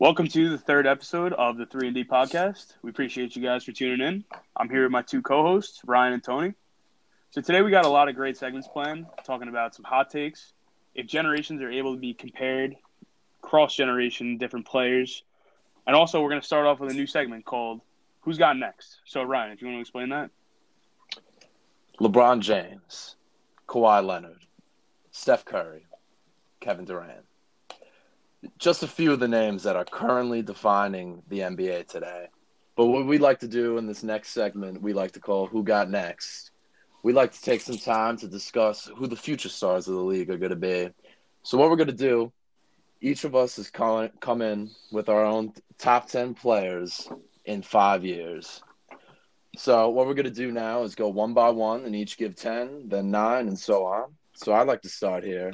Welcome to the third episode of the 3 and D podcast. We appreciate you guys for tuning in. I'm here with my two co-hosts, Ryan and Tony. So today we got a lot of great segments planned, talking about some hot takes, if generations are able to be compared, cross generation, different players, and also we're going to start off with a new segment called "Who's Got Next." So Ryan, if you want to explain that. LeBron James, Kawhi Leonard, Steph Curry, Kevin Durant. Just a few of the names that are currently defining the NBA today. But what we like to do in this next segment, we like to call Who Got Next. We like to take some time to discuss who the future stars of the league are going to be. So, what we're going to do, each of us is calling, come in with our own top 10 players in five years. So, what we're going to do now is go one by one and each give 10, then nine, and so on. So, I'd like to start here.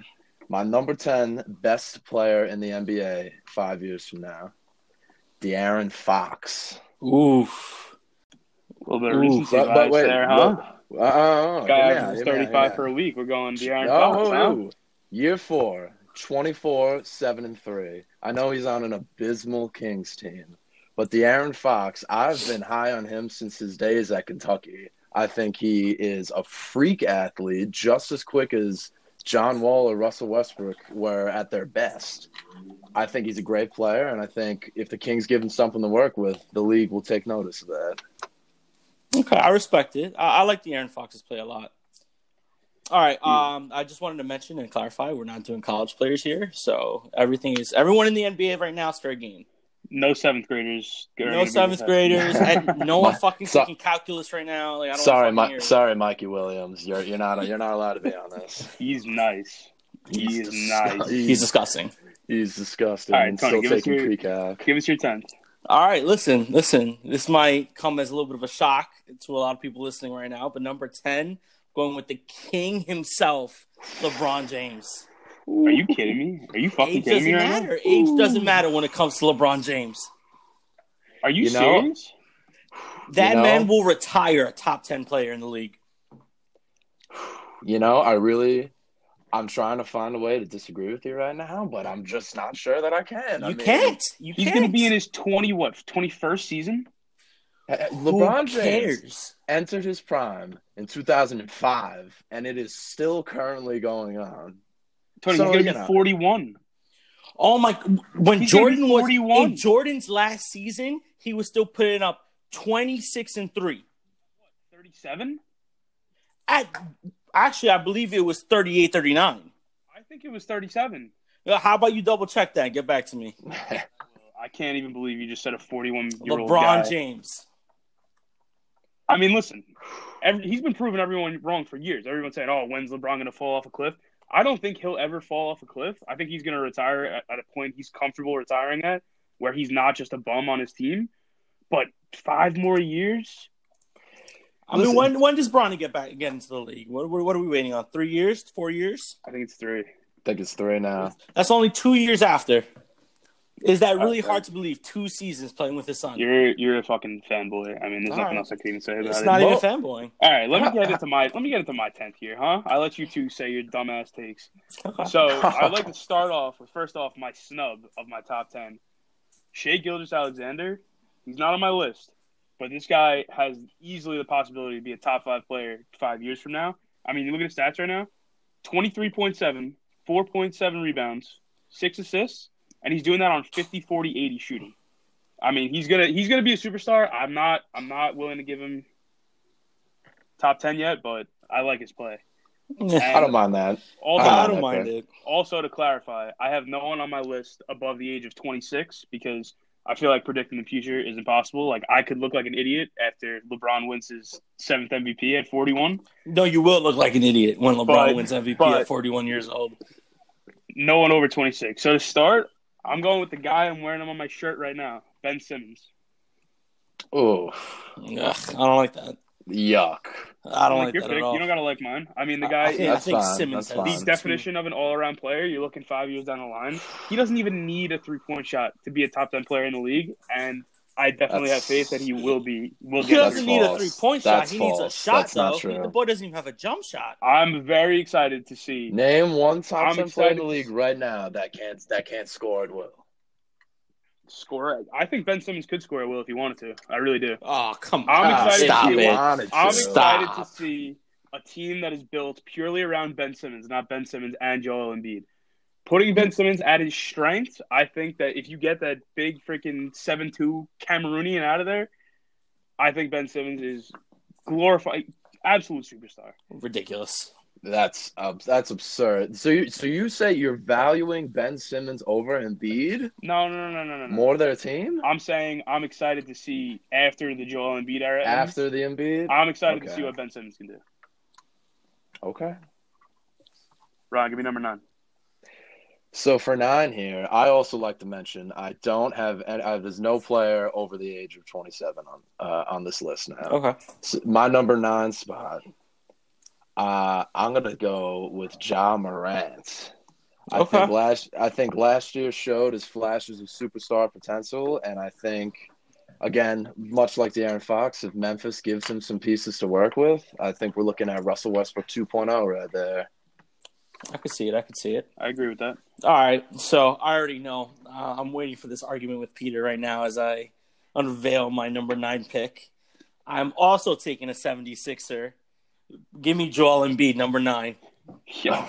My number 10 best player in the NBA five years from now, De'Aaron Fox. Oof. A little bit of Ooh, recency but- but wait, there, huh? Uh, uh, Guy hear me out, averages hear 35 hear me for a week. We're going De'Aaron Fox, huh? Oh, year four, 24, 7, and 3. I know he's on an abysmal Kings team, but De'Aaron Fox, I've been high on him since his days at Kentucky. I think he is a freak athlete, just as quick as John Wall or Russell Westbrook were at their best. I think he's a great player, and I think if the Kings give him something to work with, the league will take notice of that. Okay, I respect it. I, I like De'Aaron Fox's play a lot. All right. Um, I just wanted to mention and clarify we're not doing college players here, so everything is everyone in the NBA right now is fair game. No seventh graders. No seventh graders. and no one fucking So- taking calculus right now. Like I don't Sorry, wanna Mi- sorry, Mikey Williams. You're you're not you're not allowed to be on this. He's nice. He He's is nice. He's disgusting. He's disgusting. All right, Tony, still give us taking your- pre-calc. Give us your tenth. All right, listen, listen. This might come as a little bit of a shock to a lot of people listening right now, but number ten, going with the king himself, LeBron James. Are you kidding me? Are you fucking kidding me? Age kidding doesn't me right matter. Age doesn't matter when it comes to LeBron James. Are you, You know- serious? That know- man will retire a top ten player in the league. You know, I really, I'm trying to find a way to disagree with you right now, but I'm just not sure that I can. I You mean, can't. You He's can't. going to be in his twenty what twenty first season. uh, Who LeBron James cares? entered his prime in 2005, and it is still currently going on. So, he's going to be forty one. Oh my! When He's Jordan was 41. in Jordan's last season, he was still putting up twenty six and three. Thirty seven. At actually, I believe it was 38, 39. I think it was thirty seven. Uh, How about you double check that? and Get back to me. I can't even believe you just said a forty one year old LeBron guy. James. I mean, listen, every, he's been proving everyone wrong for years. Everyone's saying, "Oh, when's LeBron going to fall off a cliff?" I don't think he'll ever fall off a cliff. I think he's going to retire at, at a point he's comfortable retiring at, where he's not just a bum on his team. But five more years, I Listen. mean, when when does Bronny get back get into the league? What, what what are we waiting on? Three years? Four years? I think it's three. I think it's three now. That's only two years after. Is that really Uh, hard to believe? Two seasons playing with his son. You're you're a fucking fanboy. I mean, there's All nothing right. else I can even say about It's it. not Well- even fanboying. All right, let me get into my let me get into my tenth here, huh? I let you two say your dumbass takes. So I'd like to start off with first off my snub of my top ten. Shai Gilgeous-Alexander. He's not on my list, but this guy has easily the possibility to be a top five player five years from now. I mean, you look at his stats right now: 23.7, 4.7 rebounds, six assists, and he's doing that on 50, 40, 80 shooting. I mean, he's gonna he's gonna be a superstar. I'm not I'm not willing to give him top ten yet, but I like his play. I don't mind that. Also, I don't okay. mind it. also to clarify, I have no one on my list above the age of 26 because I feel like predicting the future is impossible. Like I could look like an idiot after LeBron wins his seventh MVP at 41. No, you will look like an idiot when LeBron But- wins MVP but- at 41 years old. No one over 26. So to start, I'm going with the guy I'm wearing him on my shirt right now, Ben Simmons. Oh, Ugh, I don't like that. yuck. I don't like like your that pick. at all. You don't gotta like mine. I mean, the guy I think, I think fine, Simmons has the definition of an all-around player. You're looking five years down the line. He doesn't even need a three-point shot to be a top ten player in the league, and I definitely That's- have faith that he will be. Will He get. It. He doesn't there. need a three point shot. That's He needs a shot, That's not though. true. The boy doesn't even have a jump shot. I'm very excited to see. Name one top I'm ten player in the league right now that can't that can't score at will. score. I think Ben Simmons could score a will if he wanted to. I really do. Oh, come on. I'm excited Stop to see it. To. I'm Stop. excited to see a team that is built purely around Ben Simmons, not Ben Simmons and Joel Embiid. Putting Ben Simmons at his strength, I think that if you get that big freaking seven-two Cameroonian out of there, I think Ben Simmons is glorified, absolute superstar. Ridiculous. That's uh, that's absurd. So you so you say you're valuing Ben Simmons over Embiid No, no, no, no, no, no. more their team I'm saying I'm excited to see after the Joel Embiid era. ends, after the Embiid? I'm excited to see what Ben Simmons can do. Okay. Ron, give me number nine. So for nine here, I also like to mention I don't have there's no player over the age of 27 on uh, on this list now. Okay. So my number nine spot, uh, I'm gonna go with Ja Morant. I Okay. think last I think last year showed his flashes of superstar potential, and I think again, much like De'Aaron Fox, if Memphis gives him some pieces to work with, I think we're looking at Russell Westbrook 2.0 right there. I could see it. I could see it. I agree with that. All right. So I already know. Uh, I'm waiting for this argument with Peter right now as I unveil my number nine pick. I'm also taking a 76er. Give me Joel Embiid, number nine. Yeah.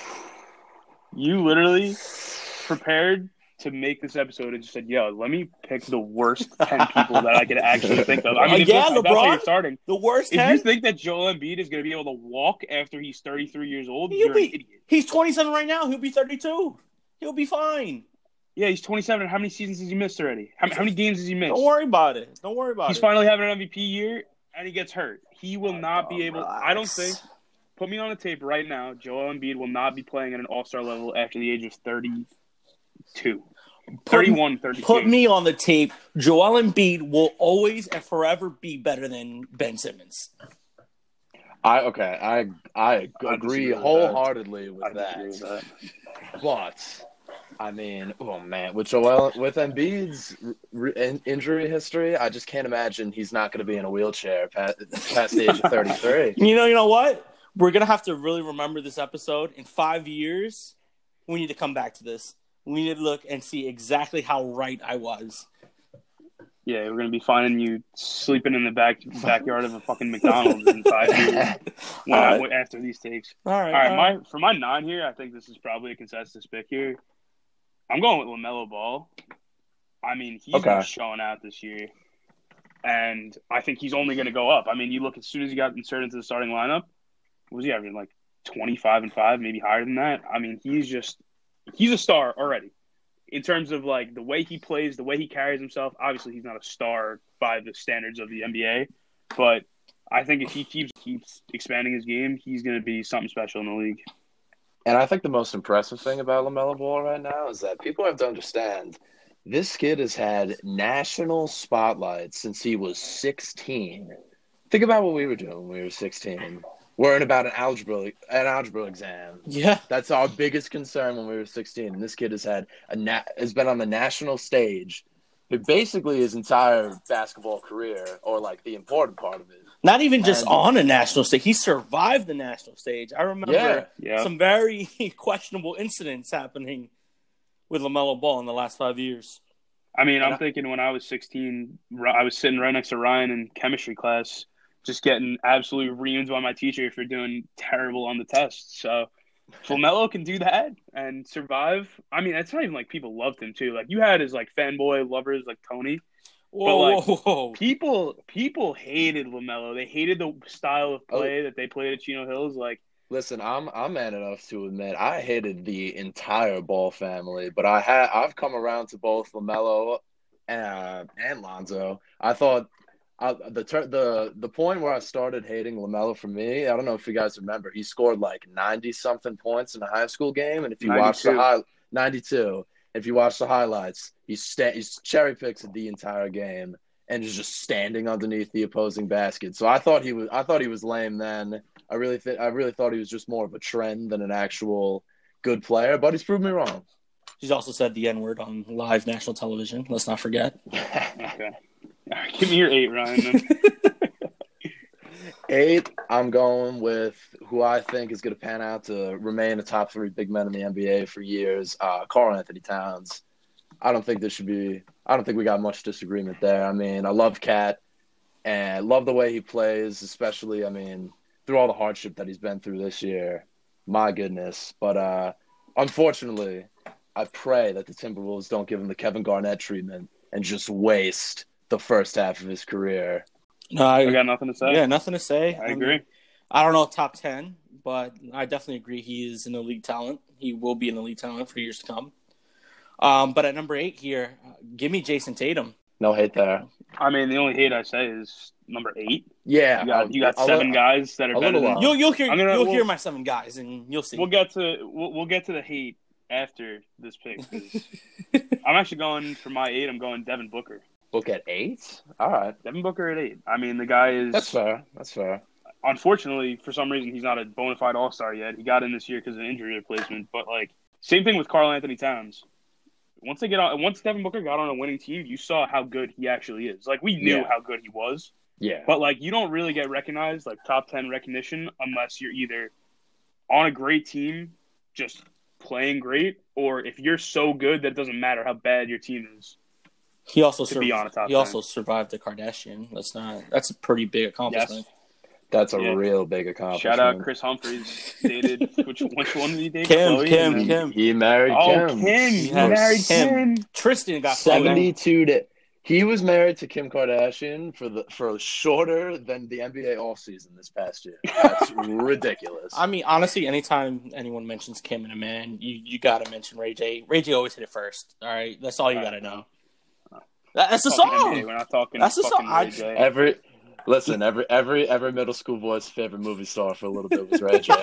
You literally prepared to make this episode and just said, "Yo, let me pick the worst ten people that I could actually think of." I mean, uh, if Yeah, that's LeBron. you're starting. The worst If 10? you think that Joel Embiid is going to be able to walk after he's 33 years old, He'll you're be- an idiot. He's 27 right now. He'll be 32. He'll be fine. Yeah, he's 27. How many seasons has he missed already? How, how many games has he missed? Don't worry about it. Don't worry about He's it. He's finally having an MVP year, and he gets hurt. He will not be oh, able. I don't think. Put me on the tape right now. Joel Embiid will not be playing at an All Star level after the age of 32. 31, 32. Put me on the tape. Joel Embiid will always and forever be better than Ben Simmons. I okay, I I I agree wholeheartedly with that. disagree with that. But I mean, oh man, with Joel with Embiid's r- in- injury history, I just can't imagine he's not going to be in a wheelchair past, past the age of 33. You know, you know what? We're gonna have to really remember this episode in five years. We need to come back to this. We need to look and see exactly how right I was. Yeah, we're gonna be finding you sleeping in the back backyard of a fucking McDonald's in five years when I- All right. after these takes. All right, All right, all right. my for my nine here, I think this is probably a consensus pick here. I'm going with Lamelo Ball. I mean, he's Okay. been showing out this year, and I think he's only going to go up. I mean, you look as soon as he got inserted into the starting lineup, what was he averaging like 25 and five, maybe higher than that? I mean, he's just he's a star already in terms of like the way he plays, the way he carries himself. Obviously, he's not a star by the standards of the NBA, but I think if he keeps keeps expanding his game, he's going to be something special in the league. And I think the most impressive thing about LaMelo Ball right now is that people have to understand this kid has had national spotlight since he was 16. Think about what we were doing when we were 16. Worrying about an algebra an algebra exam. Yeah, That's our biggest concern when we were 16. And this kid has had a na- has been on the national stage for basically his entire basketball career, or like the important part of it. not even just And- on a national stage. He survived the national stage. I remember Yeah. Yeah. some very questionable incidents happening with Lamelo Ball in the last five years. I mean, I'm Yeah. thinking when I was 16, I was sitting right next to Ryan in chemistry class, just getting absolutely reamed by my teacher for doing terrible on the test. So, if Lamelo can do that and survive. I mean, it's not even like people loved him too. Like you had his like fanboy lovers like Tony. Whoa, like, whoa, whoa. People, people hated Lamelo. They hated the style of oh. play that they played at Chino Hills. Like, Listen, I'm I'm man enough to admit I hated the entire Ball family, but I had I've come around to both Lamelo and, and Lonzo. I thought uh, the ter- the the point where I started hating Lamelo for me, I don't know if you guys remember, he scored like ninety something points in a high school game, and if you watch the 92. high ninety two, if you watch the highlights, he's sta- he's cherry picks the entire game and is just standing underneath the opposing basket. So I thought he was I thought he was lame then. I really th- I really thought he was just more of a trend than an actual good player, but he's proved me wrong. He's also said the N word on live national television. Let's not forget. okay, All right, give me your eight, Ryan. Eight, I'm going with who I think is going to pan out to remain a top three big men in the NBA for years. Uh, Karl-Anthony Towns. I don't think there should be. I don't think we got much disagreement there. I mean, I love KAT and love the way he plays, especially, I mean, through all the hardship that he's been through this year. My goodness. But uh, unfortunately, I pray that the Timberwolves don't give him the Kevin Garnett treatment and just waste the first half of his career. No, I, I got nothing to say. yeah, nothing to say. I mean, agree. I don't know top ten, but I definitely agree he is an elite talent. He will be an elite talent for years to come. Um, but at number eight here, uh, give me Jayson Tatum. No hate there. I mean, the only hate I say is number eight. Yeah, You got, you got seven little- guys that are better than low. You'll you'll hear gonna- you'll we'll- hear my seven guys, and you'll see. We'll get to we'll, we'll get to the hate after this pick. I'm actually going for my eight. I'm going Devin Booker. Book at eight. All right, Devin Booker at eight. I mean, the guy is that's fair. That's fair. unfortunately for some reason he's not a bona fide All Star yet. He got in this year because of injury replacement. But like same thing with Karl-Anthony Towns. Once they get on, once Devin Booker got on a winning team, you saw how good he actually is. Like we knew Yeah. how good he was. Yeah, But like you don't really get recognized like top ten recognition unless you're either on a great team, just playing great, or if you're so good that it doesn't matter how bad your team is. He also to be on a top he 10. also survived the Kardashian. That's not that's a pretty big accomplishment. that's a Yeah. real big accomplishment. Shout out Kris Humphries. Dated which which one did he date? Kim, Khloé? Kim, And then- Kim. He married Oh, Kim. Kim. He Yes. married Kim. Kim. Tristan got Khloé. Seventy-two to. He was married to Kim Kardashian for the for shorter than the NBA all season this past year. That's ridiculous. I mean, honestly, anytime anyone mentions Kim and a man, you, you got to mention Ray J. Ray J always hit it first. All right, that's all you got to know. That- That's the Talking song. NBA, We're not talking. That's the fucking song. I- Ray J. Every listen, every every every middle school boy's favorite movie star for a little bit was Ray J.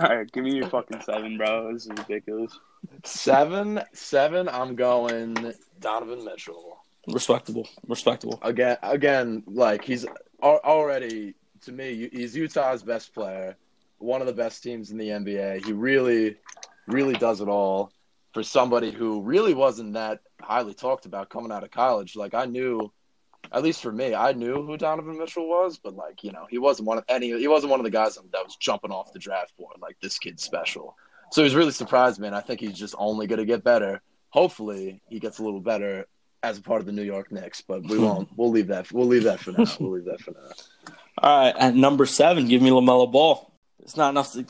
All right, give me your fucking seven, bro. This is ridiculous. seven, seven. I'm going Donovan Mitchell Respectable, respectable. again. Again, like he's already to me, he's Utah's best player, one of the best teams in the NBA. He really, really does it all for somebody who really wasn't that highly talked about coming out of college. Like I knew, at least for me, I knew who Donovan Mitchell was, but like you know, he wasn't one of any. He wasn't one of the guys that was jumping off the draft board like this kid's special. So he's really surprised, man. I think he's just only going to get better. Hopefully, he gets a little better as a part of the New York Knicks, but we won't. We'll leave that. We'll leave that for now. We'll leave that for now. All right, at number seven, give me Lamelo Ball. It's not enough. To,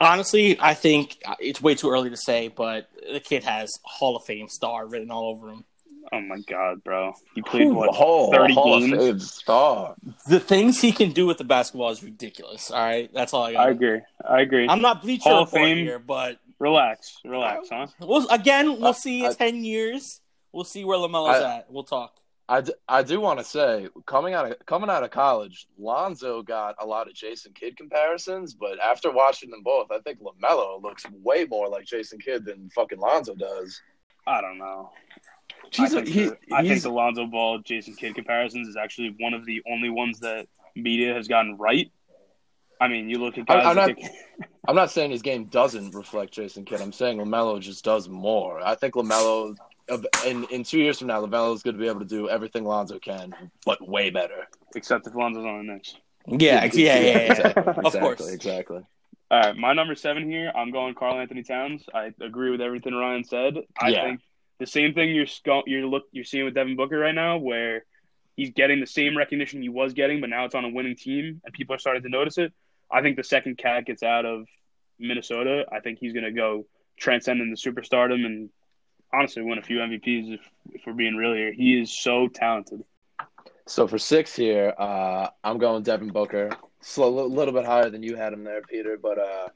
honestly, I think it's way too early to say, but the kid has Hall of Fame star written all over him. Oh my god, bro! You played what? Hall, 30 Hall of games? Fame star. The things he can do with the basketball is ridiculous. All right, that's all I got. I agree. I agree. I'm not Bleacher Hall of Fame. here, but relax, relax, huh? we'll, again, we'll I- see in I- ten years. We'll see where Lamelo's I- at. We'll talk. I, d- I do want to say coming out of coming out of college, Lonzo got a lot of Jason Kidd comparisons, but after watching them both, I think Lamelo looks way more like Jason Kidd than fucking Lonzo does. I don't know. He's I a- think, he- the, I think the Lonzo Ball Jason Kidd comparisons is actually one of the only ones that media has gotten right. I mean, you look at I'm- guys. I'm not- get- I'm not saying his game doesn't reflect Jason Kidd. I'm saying Lamelo just does more. I think Lamelo in in two years from now, LaMelo is going to be able to do everything Lonzo can, but way better. except if Lonzo's on the Knicks. Yeah, yeah, yeah, yeah. exactly, Of exactly, course. exactly. All right, my number seven here. I'm going Karl-Anthony Towns. I agree with everything Ryan said. I Yeah. think the same thing you're sco- you're look you're seeing with Devin Booker right now, where he's getting the same recognition he was getting, but now it's on a winning team, and people are starting to notice it. I think the second KAT gets out of Minnesota, I think he's going to go transcend into superstardom and honestly win a few MVPs. If, if we're being real here, he is so talented. So for six here, uh, I'm going Devin Booker. So a little bit higher than you had him there, Peter. But uh,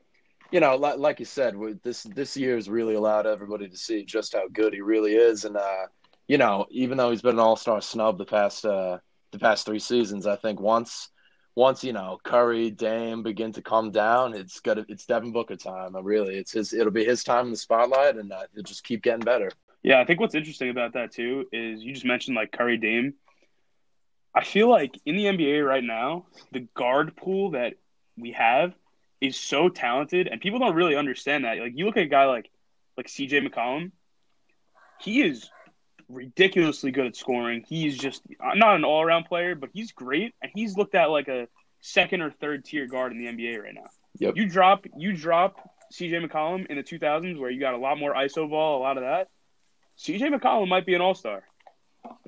you know, like, like you said, this this year has really allowed everybody to see just how good he really is. And uh, you know, even though he's been an All Star snub the past uh, the past three seasons, I think once once you know Curry, Dame begin to come down, it's got it's Devin Booker time. Uh, Really, it's his. It'll be his time in the spotlight, and uh, he'll just keep getting better. Yeah, I think what's interesting about that too is you just mentioned like Curry Dame. I feel like in the NBA right now, the guard pool that we have is so talented, and people don't really understand that. Like you look at a guy like like CJ McCollum, he is ridiculously good at scoring. He's just not an all around player, but he's great, and he's looked at like a second or third tier guard in the NBA right now. Yep. You drop you drop CJ McCollum in the 2000s where you got a lot more ISO ball, a lot of that CJ McCollum might be an all star.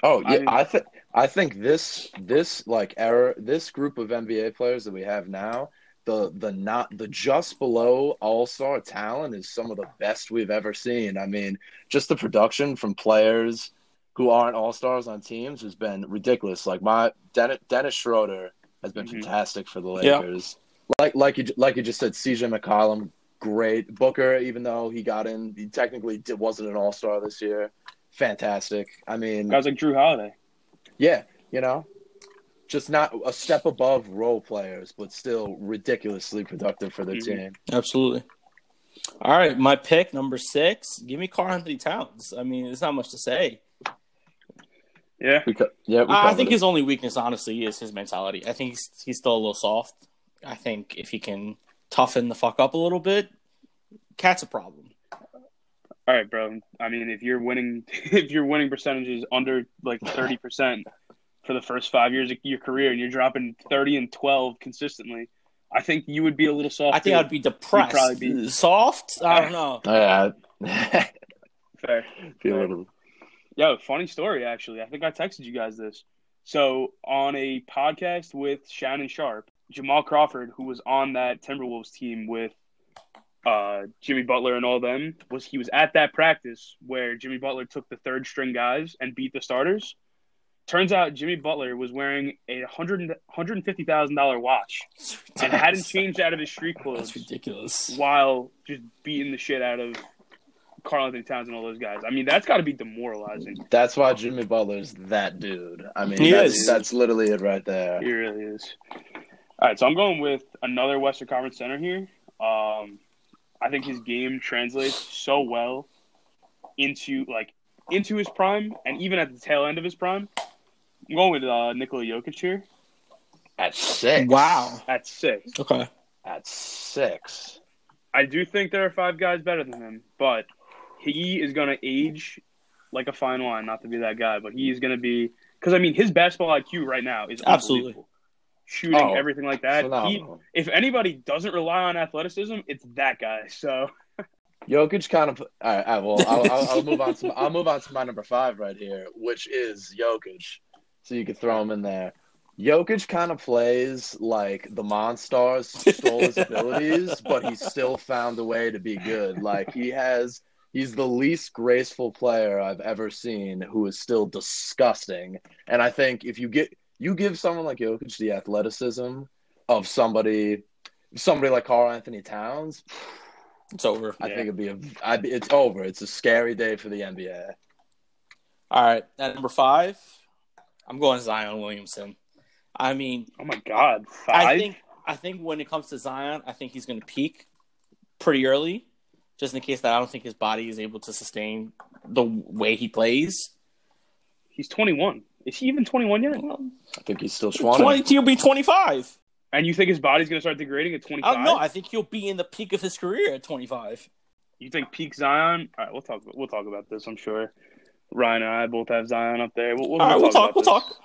Oh I yeah, mean- I think I think this this like era this group of NBA players that we have now, the the not the just below all star talent is some of the best we've ever seen. I mean, just the production from players who aren't all stars on teams has been ridiculous. Like my Dennis, Dennis Schroeder has been Mhm. fantastic for the Yeah. Lakers. Like like you like you just said, CJ McCollum, great Booker. Even though he got in, he technically did, wasn't an all star this year. Fantastic. I mean, Guys like Jrue Holiday. yeah, you know, just not a step above role players, but still ridiculously productive for their Mhm. team. Absolutely. All right, my pick number six. Give me Karl-Anthony Towns. I mean, there's not much to say. Yeah. We co- yeah, we I I think it. his only weakness, honestly, is his mentality. I think he's he's still a little soft. I think if he can toughen the fuck up a little bit, KAT's a problem. All right, bro. I mean, if you're winning, if your winning percentages under like thirty percent for the first five years of your career, and you're dropping thirty and twelve consistently, I think you would be a little soft. I think too. I'd be depressed. probably be- Soft? I don't know. yeah, fair. be a little. Yo, funny story actually. I think I texted you guys this. So on a podcast with Shannon Sharpe, Jamal Crawford, who was on that Timberwolves team with uh, Jimmy Butler and all them, was he was at that practice where Jimmy Butler took the third string guys and beat the starters. Turns out Jimmy Butler was wearing a hundred hundred and fifty thousand dollar watch and hadn't changed out of his street That's clothes ridiculous. while just beating the shit out of Karl-Anthony Towns and all those guys. I mean, that's got to be demoralizing. That's why Jimmy Butler's that dude. I mean, He that's, is. that's literally it right there. He really is. All right, so I'm going with another Western Conference center here. Um, I think his game translates so well into like into his prime, and even at the tail end of his prime. I'm going with uh, Nikola Jokic here At six. Wow. at six. Okay. At six. I do think there are five guys better than him, but he is going to age like a fine wine. Not to be that guy, but he is going to be because I mean his basketball IQ right now is Absolutely. shooting Oh, everything like that. He, if anybody doesn't rely on athleticism, it's that guy. So Jokic kind of. All right, all right, well, I'll, I'll, I'll move on to I'll move on to my number five right here, which is Jokic. So you could throw him in there. Jokic kind of plays like the Monstars stole his abilities, but he still found a way to be good. Like he has, he's the least graceful player I've ever seen who is still disgusting. And I think if you get you give someone like Jokic the athleticism of somebody, somebody like Karl-Anthony Towns, It's over. I Yeah. think it'd be a. I'd be, it's over. It's a scary day for the NBA. All right. At number five, I'm going Zion Williamson. I mean, oh my god, five. I think I think when it comes to Zion, I think he's going to peak pretty early, just in case that I don't think his body is able to sustain the way he plays. he's 21. Is he even 21 yet? I think he's still twenty. Twenty, he'll be twenty five. And you think his body's going to start degrading at 25? I don't. I think he'll be in the peak of his career at twenty five. You think peak Zion? All right, we'll talk. We'll talk about this. I'm sure. Ryan and I both have Zion up there. We'll, we'll, All right, we'll talk. We'll talk.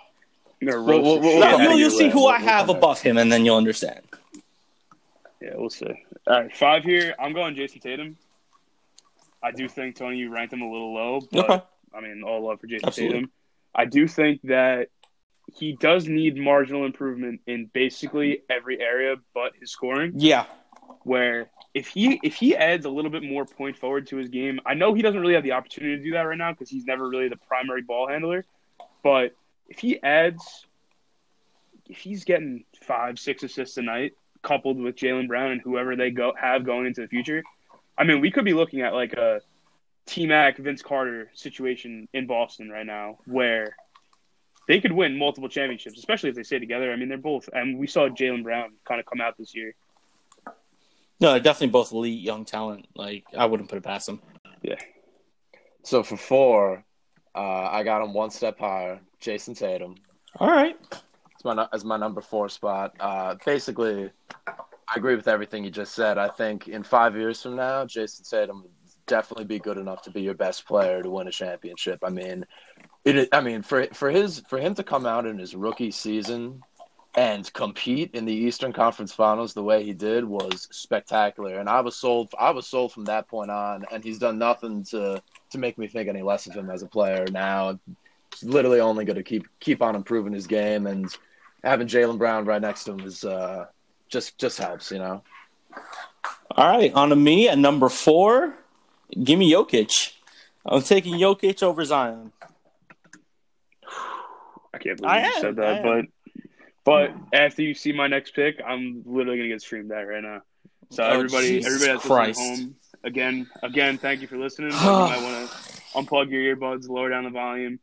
I'm gonna We'll- we'll- we'll shit talk out Yeah, of about you'll, you. you'll see who We'll- I we'll have above him, and then you'll understand. Yeah, we'll see. All right, five here. I'm going Jayson Tatum. I do think Tony you ranked him a little low, but Okay. I mean, all love for Jayson Absolutely. Tatum. I do think that he does need marginal improvement in basically every area but his scoring. Yeah. Where if he if he adds a little bit more point forward to his game, I know he doesn't really have the opportunity to do that right now because he's never really the primary ball handler. But if he adds, if he's getting five six assists a night, coupled with Jaylen Brown and whoever they go have going into the future, I mean, we could be looking at like a T Mac Vince Carter situation in Boston right now, where they could win multiple championships, especially if they stay together. I mean, they're both, and we saw Jaylen Brown kind of come out this year. No, definitely both elite young talent. Like I wouldn't put it past them. Yeah. So for four, uh, I got him one step higher. Jayson Tatum. All right. It's my as my number four spot. Uh, basically, I agree with everything you just said. I think in five years from now, Jayson Tatum will definitely be good enough to be your best player to win a championship. I mean, it. I mean, for for his for him to come out in his rookie season and compete in the Eastern Conference Finals the way he did was spectacular. And I was sold. I was sold from that point on, and he's done nothing to to make me think any less of him as a player. Now, he's literally only going to keep keep on improving his game, and having Jaylen Brown right next to him is uh, just just helps, you know. All right, on to me at number four. Give me Jokic. I'm taking Jokic over Zion. I can't believe I you am, said that, but but after you see my next pick, I'm literally gonna get streamed at right now. So Oh, everybody, Jesus everybody that's Christ. listening at home, again, again, thank you for listening. You might want to unplug your earbuds, lower down the volume.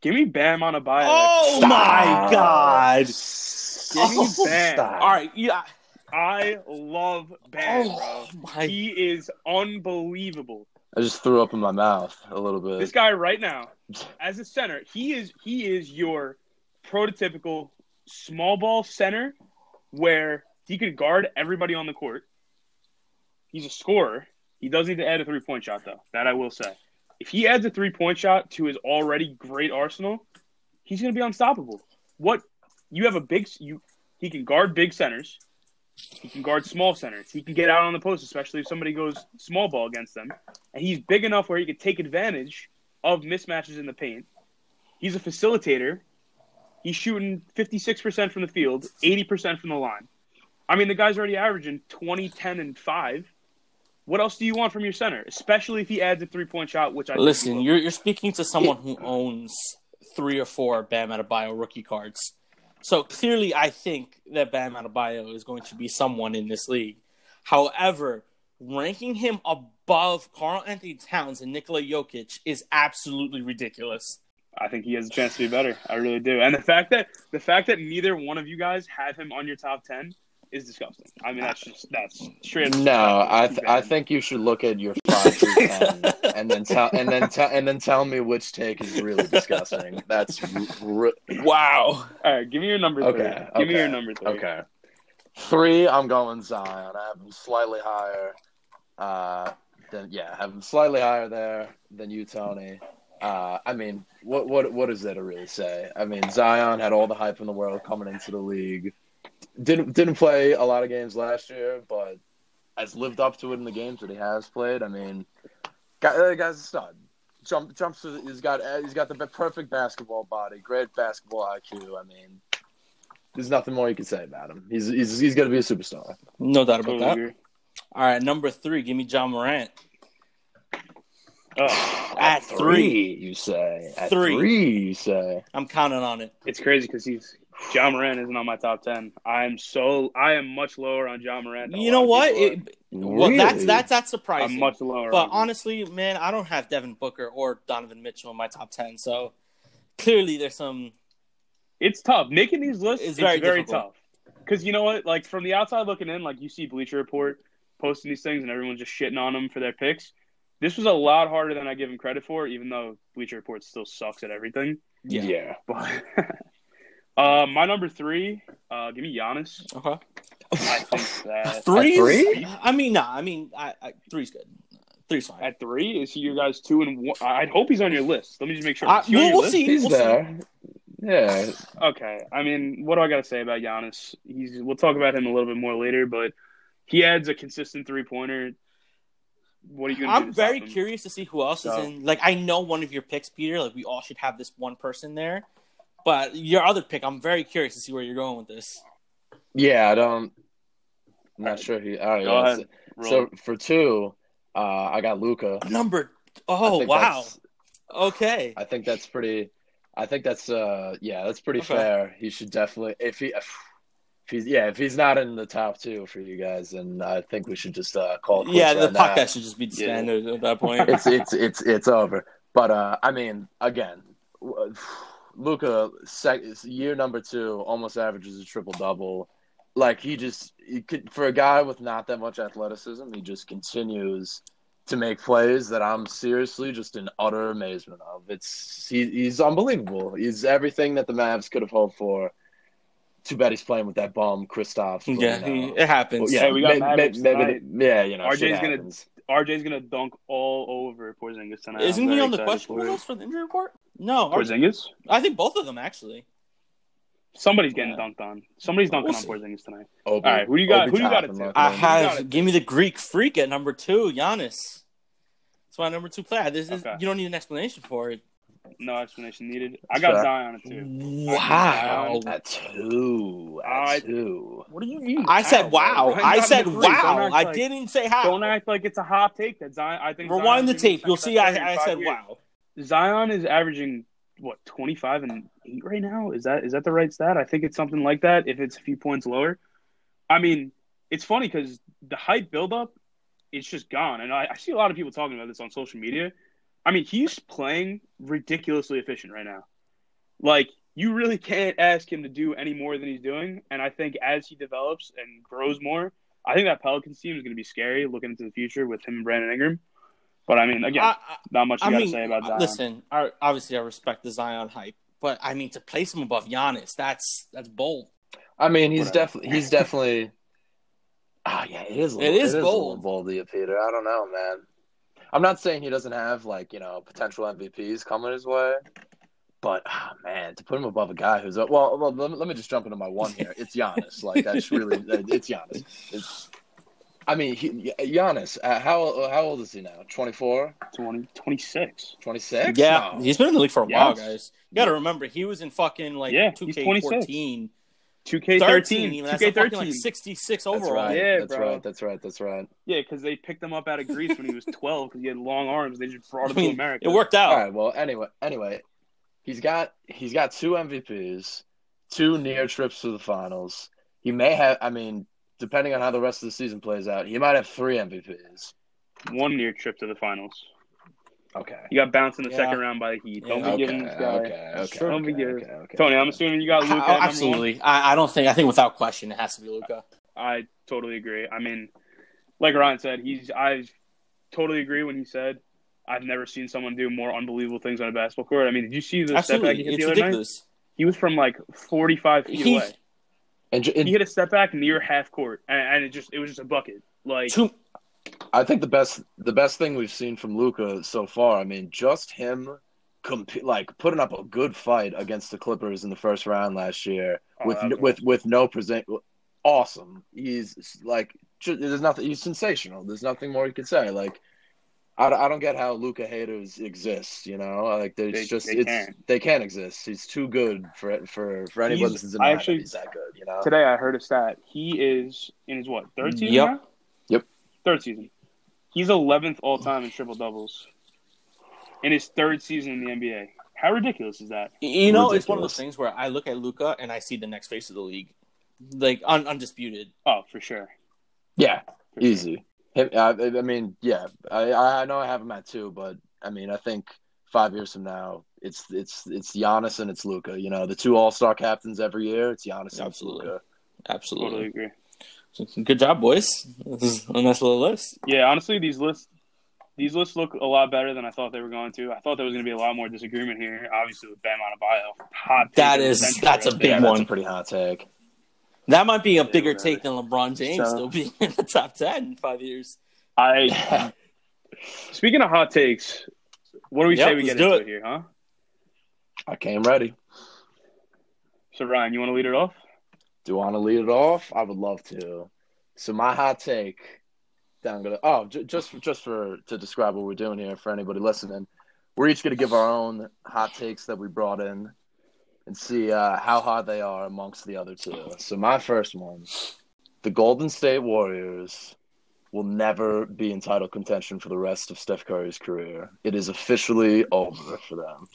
Give me Bam Adebayo. Oh Stop. my God! Give me Oh, Bam. stop. All right, yeah. I love Bam, Oh bro. my! He is unbelievable. I just threw up in my mouth a little bit. This guy right now, as a center, he is he is your prototypical small ball center where he could guard everybody on the court. He's a scorer. He does need to add a three point shot though. That I will say. If he adds a three point shot to his already great arsenal, he's going to be unstoppable. What you have a big you he can guard big centers. He can guard small centers. He can get out on the post, especially if somebody goes small ball against them. And he's big enough where he can take advantage of mismatches in the paint. He's a facilitator. He's shooting 56% from the field, 80% from the line. I mean, the guy's already averaging 20, 10, and 5. What else do you want from your center? Especially if he adds a three point shot, which I Listen, you're you're speaking to someone who owns three or four Bam Adebayo rookie cards. So clearly, I think that Bam Adebayo is going to be someone in this league. However, ranking him above Karl-Anthony Towns and Nikola Jokic is absolutely ridiculous. I think he has a chance to be better. I really do. And the fact that the fact that neither one of you guys have him on your top ten is disgusting. I mean, that's just that's straight. No, I th- I think you should look at your five through ten, and then tell and then tell and then tell me which take is really disgusting. That's r- Wow. All right, give me your number three. Okay, Give me your number three. okay. Three, I'm going Zion. I have him slightly higher. Uh, than yeah, I have him slightly higher there than you, Tony. Uh, I mean, what what what is there to really say? I mean, Zion had all the hype in the world coming into the league. Didn't didn't play a lot of games last year, but has lived up to it in the games that he has played. I mean, guy, uh, guy's a stud. Jump jumps. to- He's got he's got the perfect basketball body, great basketball IQ. I mean, there's nothing more you can say about him. He's he's he's gonna be a superstar. No doubt about Totally that. agree. All right, number three, give me Ja Morant. Ugh, At three. you say. At Three. three, you say. I'm counting on it. it's crazy because he's Ja Morant isn't on my top ten. I am so I am much lower on Ja Morant. than You know what? It, well, that's that's that's surprising. I'm much lower. But on him. honestly, man, I don't have Devin Booker or Donovan Mitchell in my top ten. So clearly, there's some. it's tough making these lists. It's It's very very, difficult. tough because you know what? Like from the outside looking in, like you see Bleacher Report posting these things and everyone's just shitting on them for their picks. This was a lot harder than I give him credit for, even though Bleacher Report still sucks at everything. Yeah. But uh, my number three, uh, give me Giannis. Okay. I think that Three. three? I mean, nah. I mean, I, I, three's good. Three's fine. at three is he your guys two and one? I hope he's on your list. Let me just make sure. I, Is we'll we'll list? see. He's we'll see. there. Yeah. Okay. I mean, what do I got to say about Giannis? He's. We'll talk about him a little bit more later, but he adds a consistent three pointer. What are you going to do? I'm very him? curious to see who else is in. Like, I know one of your picks, Peter. Like, we all should have this one person there. But your other pick, I'm very curious to see where you're going with this. Yeah, I don't. I'm not sure he. All right, Go ahead. So, so for two, uh, I got Luka. Number. Oh wow. Okay. I think that's pretty. I think that's uh yeah that's pretty Okay. fair. He should definitely if he if he's yeah if he's not in the top two for you guys, then I think we should just uh call. It Yeah, the right podcast should just be disbanded at that point. It's it's it's it's over. But uh I mean again, Luka sec- year number two almost averages a triple double. Like he just he could for a guy with not that much athleticism, he just continues to make plays that I'm seriously just in utter amazement of. It's he, he's unbelievable. He's everything that the Mavs could have hoped for. Too bad he's playing with that bum, Kristaps. yeah, you he, it happens. yeah, Hey, we got may- may- Mavericks maybe, yeah, you know, RJ's shit gonna- happens. RJ's gonna dunk all over Porzingis tonight. Isn't he on the excited questionable for list for the injury report? No, or- Porzingis? I think both of them actually. Somebody's getting Yeah. dunked on. Somebody's dunking We'll on see. Porzingis tonight. Obi, All right, who do you got- Obi who do you got Toppin, at two? look I at him. you got have give me the Greek freak at number two, Giannis. That's my number two player. This is Okay. you don't need an explanation for it. No explanation needed. I got Sure. Zion at two. Wow. At two. At I- two. What do you mean? I said wow. bro? I said in the three. Don't wow. I like- didn't say how. Don't act like it's a hot take that Zion. I think Rewind the tape. You'll see. I, I said years. wow. Zion is averaging what twenty five and eight right now. Is that is that the right stat? I think it's something like that. If it's a few points lower, I mean, it's funny because the hype buildup, it's just gone, and I, I see a lot of people talking about this on social media. I mean, he's playing ridiculously efficient right now. Like you really can't ask him to do any more than he's doing, and I think as he develops and grows more, I think that Pelicans team is going to be scary looking into the future with him and Brandon Ingram. But I mean, again, I, not much you I got to say about Zion. listen. I, obviously, I respect the Zion hype, but I mean to place him above Giannis, that's that's bold. I mean, he's definitely he's definitely. Ah, yeah, it is. A It little, is a bold. little bold, of you, Peter. I don't know, man. I'm not saying he doesn't have like you know potential MVPs coming his way, but ah, man, to put him above a guy who's well, well let, me, let me just jump into my one here. It's Giannis. like that's really it's Giannis. It's, I mean, he, Giannis. Uh, how how old is he now? 24, 20, 26. 26? Yeah, No. he's been in the league for a while, guys. You got to remember, he was in fucking like Yeah, he's 2K14, 2K13. 13, even. That's 2K13. like 66 That's overall. right. Yeah, that's bro. right. That's right. That's right. Yeah, because they picked him up out of Greece when he was 12 because he had long arms. They just brought I him mean, to America. it worked out. All right. Well, anyway, anyway, he's got he's got two MVPs, two near trips to the finals. He may have. I mean, depending on how the rest of the season plays out, he might have three MVPs. One near trip to the finals. Okay. He got bounced in the Yeah. second round by the Heat. Don't Yeah. be Okay. giving this guy. Okay. Okay. Don't be giving- okay, okay. Tony, I'm assuming you got Luka. Absolutely. I, I don't think. I think without question, it has to be Luka. I totally agree. I mean, like Ryan said, he's. I totally agree when he said, "I've never seen someone do more unbelievable things on a basketball court." I mean, did you see the step back he hit it's the other night? He was from like 45 feet He- away. And, ju- He hit a step back near half court, and, and it just it was just a bucket. Like Two, I think the best the best thing we've seen from Luka so far. I mean, just him. Comp- like putting up a good fight against the Clippers in the first round last year Oh, with with with no present awesome. He's like ju- there's nothing. He's sensational. There's nothing more you can say. Like I, I don't get how Luka haters exist. You know, like there's They- just they it's can't. they can't exist. He's too good for for for anybody He's- that's in I actually- that he's that good. You know, today, I heard a stat. He is in his what third mm-hmm. season Yep. now? Yep. Third season. He's 11th all time in triple doubles. In his third season in the NBA. How ridiculous is that? you know, it's one of Ridiculous. those things where I look at Luka and I see the next face of the league, like un- undisputed. Oh, for sure. yeah, For easy. Him, I, I mean, yeah, I I know I have him at two, but I mean, I think five years from now, it's it's it's Giannis and it's Luka. You know, the two All Star captains every year. It's Giannis and it's Absolutely. Luka. Absolutely. Totally agree. Good job, boys. This is a nice little list. Yeah, honestly, these lists these lists look a lot better than I thought they were going to. I thought there was going to be a lot more disagreement here. Obviously, with Bam Adebayo, hot. take That of the is- century that's a big there. Yeah, that's one. a pretty hot take. That might be a Yeah, bigger whatever. take than LeBron James So- still being in the top ten in five years. I speaking of hot takes, what do we Yep, say we let's get do into it. it here, huh? I came ready. So Ryan, you want to lead it off? Do you want to lead it off? I would love to. So my hot take that I'm gonna oh j- just just for to describe what we're doing here for anybody listening, we're each gonna give our own hot takes that we brought in and see uh, how hot they are amongst the other two. So my first one, the Golden State Warriors will never be in title contention for the rest of Steph Curry's career. It is officially over for them.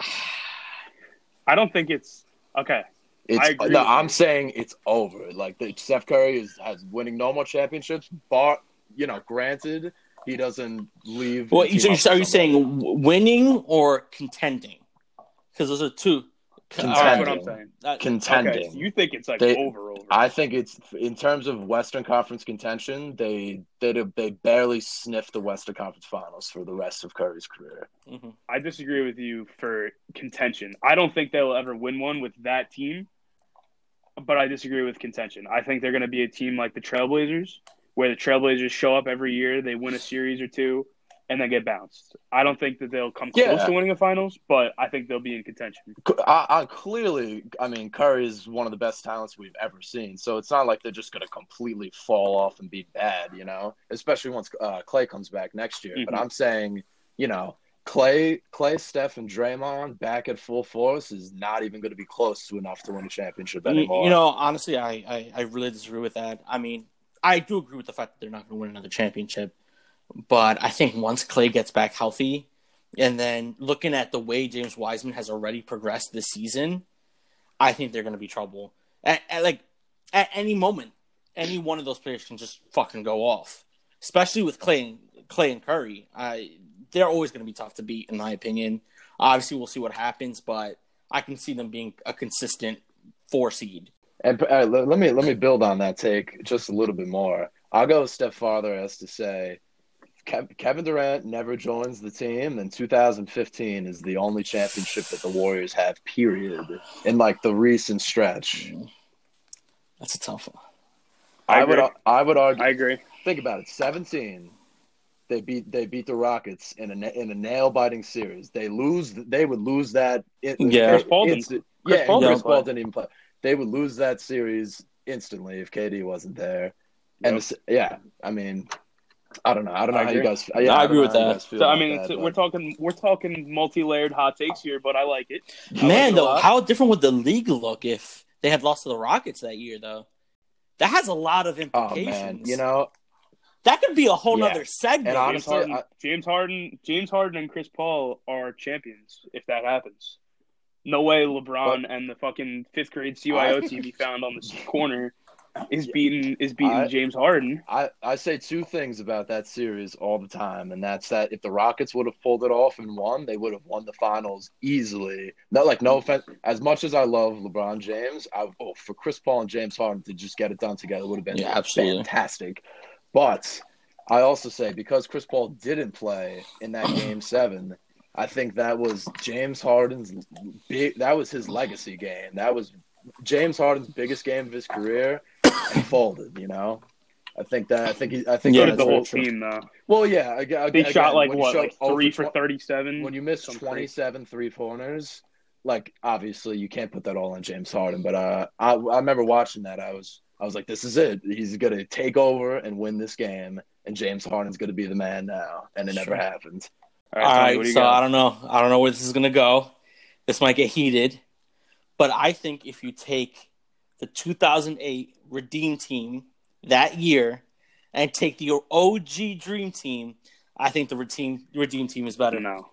I don't think it's okay. It's I agree no, I'm you. saying it's over. Like the, Steph Curry is has winning no more championships. Bar, you know, granted, he doesn't leave. Well, so up are you saying winning or contending? Because those are two. That's what I'm Contending. saying. That- contending? Okay, so you think it's like They- over over? I think it's in terms of Western Conference contention. They they they barely sniff the Western Conference Finals for the rest of Curry's career. mhm. I disagree with you for contention. I don't think they will ever win one with that team, but I disagree with contention. I think they're going to be a team like the Trailblazers, where the Trailblazers show up every year, they win a series or two, and then get bounced. I don't think that they'll come close Yeah. to winning the finals, but I think they'll be in contention. I, I clearly, I mean, Curry is one of the best talents we've ever seen. So it's not like they're just going to completely fall off and be bad, you know. Especially once uh, Clay comes back next year. But Mhm. I'm saying, you know, Clay, Clay, Steph, and Draymond back at full force is not even going to be close to enough to win a championship anymore. you know, honestly, I, I, I really disagree with that. I mean, I do agree with the fact that they're not going to win another championship, but I think once Clay gets back healthy, and then looking at the way James Wiseman has already progressed this season, I think they're going to be trouble. At, at, like at any moment, any one of those players can just fucking go off. Especially with Clay and Clay and Curry, I they're always going to be tough to beat, in my opinion. Obviously, we'll see what happens, but I can see them being a consistent four seed. And uh, let let me let me build on that take just a little bit more. I'll go a step farther as to say Kevin Durant never joins the team, and 2015 is the only championship that the Warriors have. Period. In like the recent stretch, That's a tough one. I I, would. I would argue. I agree. think about it. 17. They beat they beat the Rockets in a in a nail biting series. They lose. They would lose that. in- Yeah. Chris Paul didn't- Chris yeah, Paul Chris Paul didn't even play. They would lose that series instantly if KD wasn't there. And Yep. the yeah, I mean, I don't know. I don't know I how you agree. guys. No, Yeah, I don't agree with that. guys feel So I about mean, that, it's, we're talking we're talking multi-layered hot takes here, but I like it. I like Man, it though, how different would the league look if they had lost to the Rockets that year, though? That has a lot of Oh implications. man, you know, that could be a whole Yeah. nother segment. And James honestly, Harden, I- James Harden, James Harden, and Chris Paul are champions if that happens. No way, LeBron and the fucking fifth grade CYO I- team he found on the corner is beating is beating I- James Harden. I, I say two things about that series all the time, and that's that if the Rockets would have pulled it off and won, they would have won the finals easily. Not like no offense, as much as I love LeBron James, I, oh, for Chris Paul and James Harden to just get it done together would have been Yeah, absolutely. fantastic. But I also say because Chris Paul didn't play in that game seven, I think that was James Harden's big. That was his legacy game. That was James Harden's biggest game of his career, and folded. You know, I think that. I think he. I think Yeah, that's did the whole what- team though. Well, yeah. ag- ag- They again, shot like what, show like three for thirty-seven. When you miss Some 27 three pointers, like obviously you can't put that all on James Harden. But uh, I, I remember watching that. I was I was like, this is it. He's gonna take over and win this game, and James Harden's gonna be the man now. And it never Sure. happened. All All Tony, right, what do you so got? I don't know. I don't know where this is gonna go. This might get heated, but I think if you take the 2008 Redeem Team that year and take the OG Dream Team, I think the Redeem Redeem Team is better. No,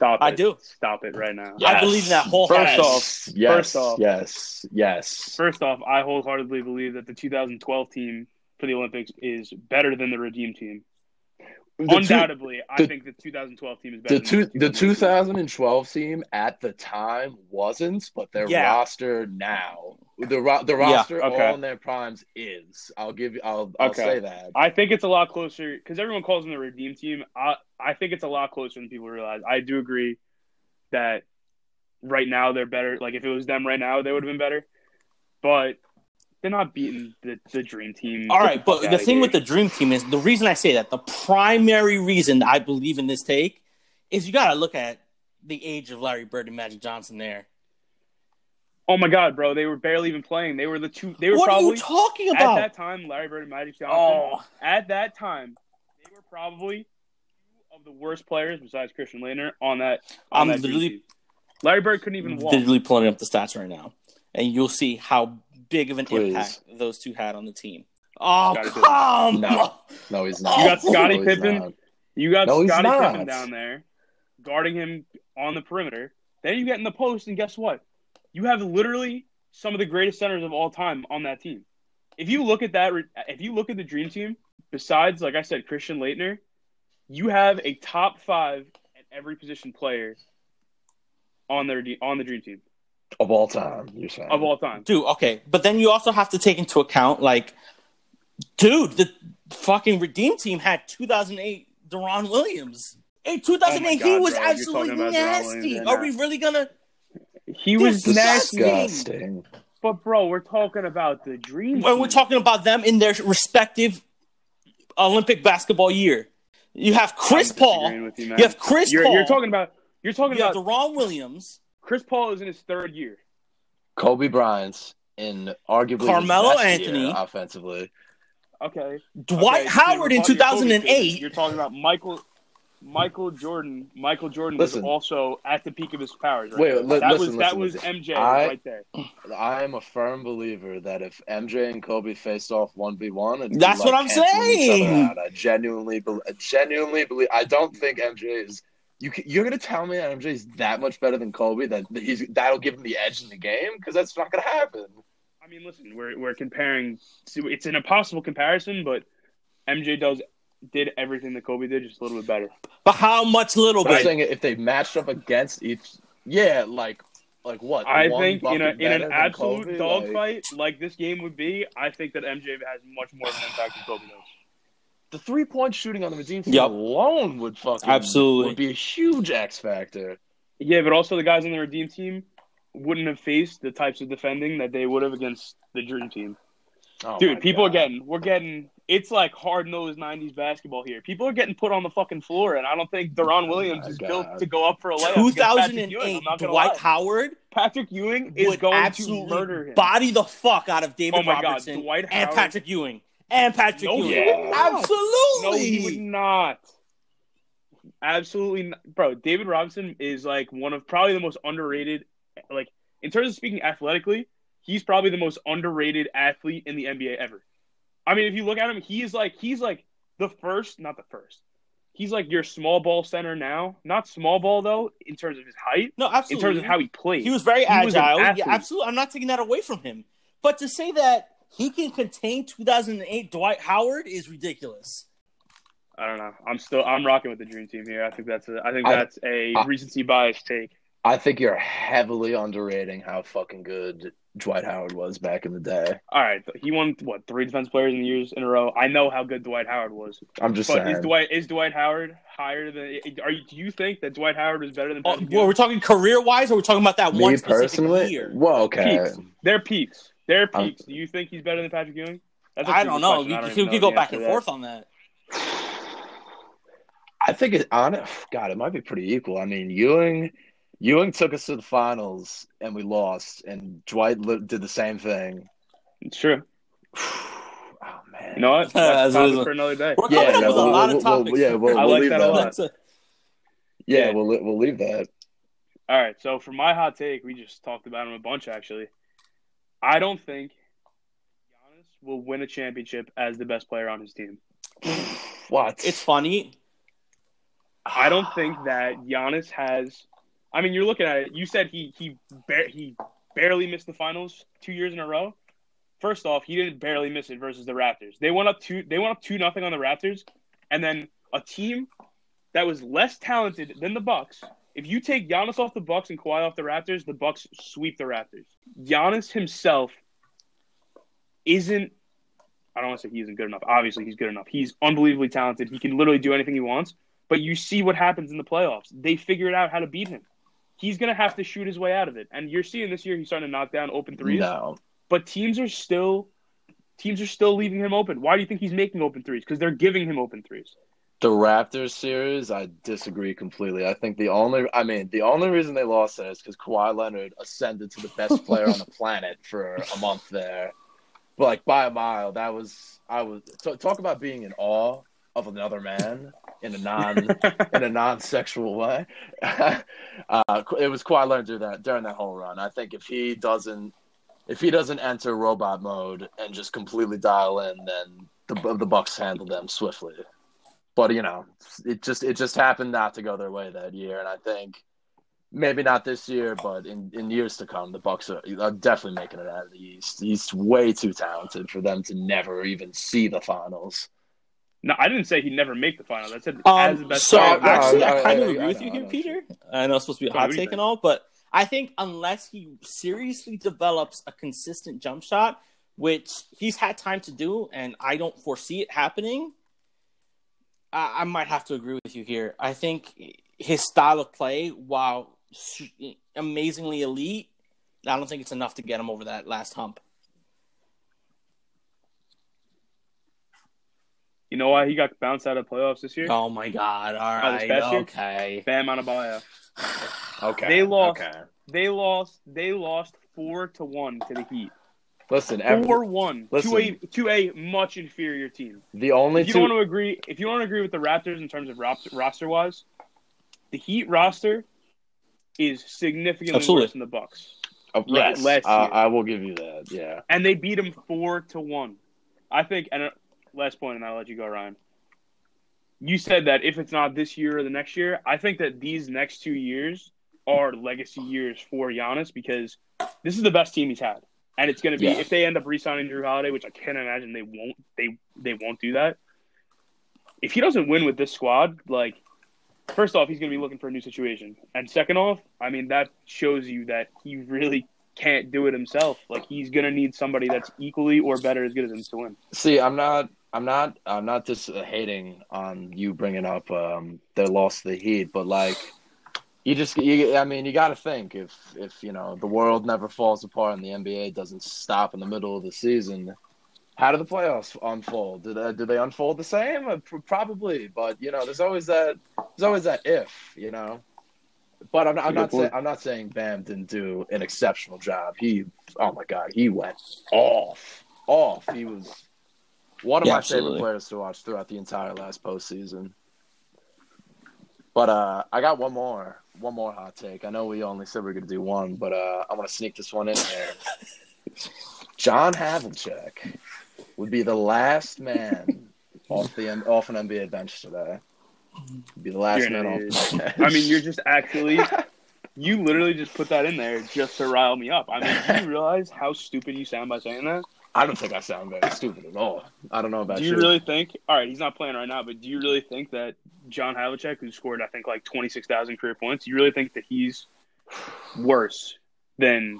stop it. I do. Stop it right now. I believe in that First off- yes, first off- yes, yes. First off, I wholeheartedly believe that the 2012 team for the Olympics is better than the Redeem team. The two- Undoubtedly, I think the 2012 team is better. the two than the 2012 team. at the time wasn't, but their Yeah. roster now, the ro- the Yeah, roster okay. all in their primes is. I'll give you. I'll I'll Okay. say that. I think it's a lot closer because everyone calls them the Redeem team. I I think it's a lot closer than people realize. I do agree that right now they're better. Like if it was them right now, they would have been better. But they're not beating the, the Dream team. All right, but the thing here. with the dream team is the reason I say that, the primary reason I believe in this take is you got to look at the age of Larry Bird and Magic Johnson there. oh my god, bro, they were barely even playing. They were the two. They were What are probably you talking at that time. Larry Bird and Magic Johnson. oh, At that time, they were probably two of the worst players besides Christian Laettner on that. On I'm that literally-. Larry Bird couldn't even walk. literally pulling up the stats right now, and you'll see how big of an Please. impact those two had on the team. Oh, Gotta do come No. No, he's not. You got Scottie No, Pippen? not. You got No, he's Scottie. Pippen down there guarding him on the perimeter. Then you get in the post, and guess what? You have literally some of the greatest centers of all time on that team. If you look at that, if you look at the Dream Team, besides like I said, Christian Laettner, you have a top five at every position player on their on the Dream Team Of all time, you're saying. of all time. Dude, okay, but then you also have to take into account, like, dude, the fucking Redeem team had 2008 Deron Williams. Hey, 2008, Oh he was bro, absolutely talking about Deron nasty. Williams Are we really gonna? He was Disgusting. nasty, Disgusting. but bro, we're talking about the Dream. When we're talking about them in their respective Olympic basketball year, You have Chris Paul. with you. You have Chris You're, Paul. you're talking about you're talking you about Deron Williams. Chris Paul is in his third year. Kobe Bryant's in arguably his Carmelo best Anthony. year offensively. Okay. Dwight Okay, Howard you're in talking- you're Kobe 2008. You're talking about Michael Michael Jordan. Michael Jordan Listen. was also at the peak of his powers. Right Wait, there. li- that listen, was that listen, was listen. MJ I- right there. I am a firm believer that if MJ and Kobe faced off one v one, That's what I'm saying. I genuinely, be- I genuinely believe. I don't think MJ is. You can, you're gonna tell me that MJ is that much better than Kobe that that he's that'll give him the edge in the game because that's not gonna happen. I mean, listen, we're we're comparing. It's an impossible comparison, but MJ does did everything that Kobe did, just a little bit better. But how much little But I'm bit? saying if they matched up against each, yeah, like like what? I one think in a in an absolute Kobe? dogfight like this game would be, I think that MJ has much more of an impact than Kobe does. The three point shooting on the Redeem team Yep. alone would fucking Absolutely. would be a huge X factor. Yeah, but also the guys on the Redeem team wouldn't have faced the types of defending that they would have against the Dream team. Oh Dude, people God. are getting we're getting it's like hard nosed nineties basketball here. People are getting put on the fucking floor, and I don't think Deron oh Williams my is God. built to go up for a layup. against 2008 I'm not gonna Dwight lie. Howard Patrick Ewing is would going to murder him. body the fuck out of David Oh my God, Robertson Dwight and Patrick Ewing and Patrick No, Ewing. he not. Absolutely. No, he would not. Absolutely, not. bro. David Robinson is like one of probably the most underrated. Like in terms of speaking athletically, he's probably the most underrated athlete in the NBA ever. I mean, if you look at him, he's like he's like the first, not the first. He's like your small ball center now. Not small ball though, in terms of his height, no, absolutely. in terms of how he played, He was very He agile. athlete. yeah, absolutely. I'm not taking that away from him. But to say that he can contain 2008 Dwight Howard is ridiculous. I don't know. I'm still I'm rocking with the dream team here. I think that's a I think that's a I- recency bias take. I think you're heavily underrating how fucking good Dwight Howard was back in the day. All right, he won what three defense players in the years in a row. I know how good Dwight Howard was, I'm just but saying. is Dwight is Dwight Howard higher than? Are you? Do you think that Dwight Howard is better than? Oh, well, we're talking career wise, or we're talking about that Me one specific personally, year. well, okay. Peaks. They're peaks. They're peaks. Do you think he's better than Patrick Ewing? That's a I don't know. We, I don't we could know go back and forth on that. I think it on it. God, it might be pretty equal. I mean, Ewing, Ewing took us to the finals and we lost, and Dwight did the same thing. It's true. Oh man, You know what? That's- That's topic for another day. We're coming Yeah, up yeah, with we'll- a lot we'll- we'll- yeah, we'll- I we'll like leave that a lot. A- Yeah, Yeah. we'll we'll leave that. All right. So for my hot take, we just talked about him a bunch actually. I don't think Giannis will win a championship as the best player on his team. What? it's funny. I don't think that Giannis has. I mean, you're looking at it. You said he he bar- he barely missed the finals two years in a row. First off, he didn't barely miss it versus the Raptors. They went up two. They went up two nothing on the Raptors, and then a team that was less talented than the Bucks. If you take Giannis off the Bucks and Kawhi off the Raptors, the Bucks sweep the Raptors. Giannis himself isn't. I don't want to say he isn't good enough. Obviously, he's good enough. He's unbelievably talented. He can literally do anything he wants. But you see what happens in the playoffs. They figured out how to beat him. He's going to have to shoot his way out of it. And you're seeing this year he's starting to knock down open threes. no. But teams are still teams are still leaving him open. Why do you think he's making open threes? Because they're giving him open threes. The Raptors series, I disagree completely. I think the only, I mean, the only reason they lost that is because Kawhi Leonard ascended to the best player on the planet for a month there. But like by a mile, that was I was t- talk about being in awe of another man in a non in a non-sexual way. uh, it was Kawhi Leonard do that during that whole run. I think if he doesn't, if he doesn't enter robot mode and just completely dial in, then the the Bucks handle them swiftly. But you know, it just it just happened not to go their way that year, and I think maybe not this year, but in, in years to come, the Bucks are, are definitely making it out of the East. He's way too talented for them to never even see the finals. no, I didn't say he'd never make the finals. I said as the Um, best so player. No, actually, I I- kind I- of I agree with know, you I here, know. Peter. I know it's supposed to be a hot take and all, but I think unless he seriously develops a consistent jump shot, which he's had time to do, and I don't foresee it happening, I, I might have to agree with you here. I think his style of play, while amazingly elite, I don't think it's enough to get him over that last hump. You know why he got bounced out of playoffs this year? Oh my god! All Oh, right, year? okay. Bam Adebayo. Okay. They lost. Okay. They lost. They lost four to one to the Heat. Listen, every, Four one to a to a much inferior team. the only If you two. want to agree, if you want to agree with the Raptors in terms of roster wise, the Heat roster is significantly Absolutely. worse than the Bucks, oh, yes, last I- year. I will give you that. Yeah. and they beat them four to one. I think. And uh, last point, and I'll let you go, Ryan. You said that if it's not this year or the next year, I think that these next two years are legacy years for Giannis because this is the best team he's had, and it's going to be Yeah. if they end up re-signing Jrue Holiday, which I can't imagine they won't. They they won't do that. If he doesn't win with this squad, like first off, he's going to be looking for a new situation, and second off, I mean that shows you that he really can't do it himself. Like he's going to need somebody that's equally or better as good as him to win. See, I'm not. I'm not. I'm not just hating on you bringing up um, their loss to the Heat, but like, you just. You, I mean, you got to think if if you know the world never falls apart and the NBA doesn't stop in the middle of the season. How do the playoffs unfold? Do they, do they unfold the same? Uh, Probably, but you know, there's always that. There's always that if, you know. But I'm, I'm not saying. I'm not saying Bam didn't do an exceptional job. He, oh my God, he went off, off. He was one of Yeah, my absolutely. favorite players to watch throughout the entire last postseason. But uh, I got one more, one more hot take. I know we only said we are gonna do one, but uh, I want to sneak this one in there. John Havlicek would be the last man off the off an NBA bench today. He'd be the last You're man off the bench. I mean, you're just actually. You literally just put that in there just to rile me up. I mean, do you realize how stupid you sound by saying that? I don't think I sound very stupid at all. I don't know about you. Do you really think? All right, he's not playing right now, but do you really think that John Havlicek, who scored I think like twenty six thousand career points, you really think that he's worse than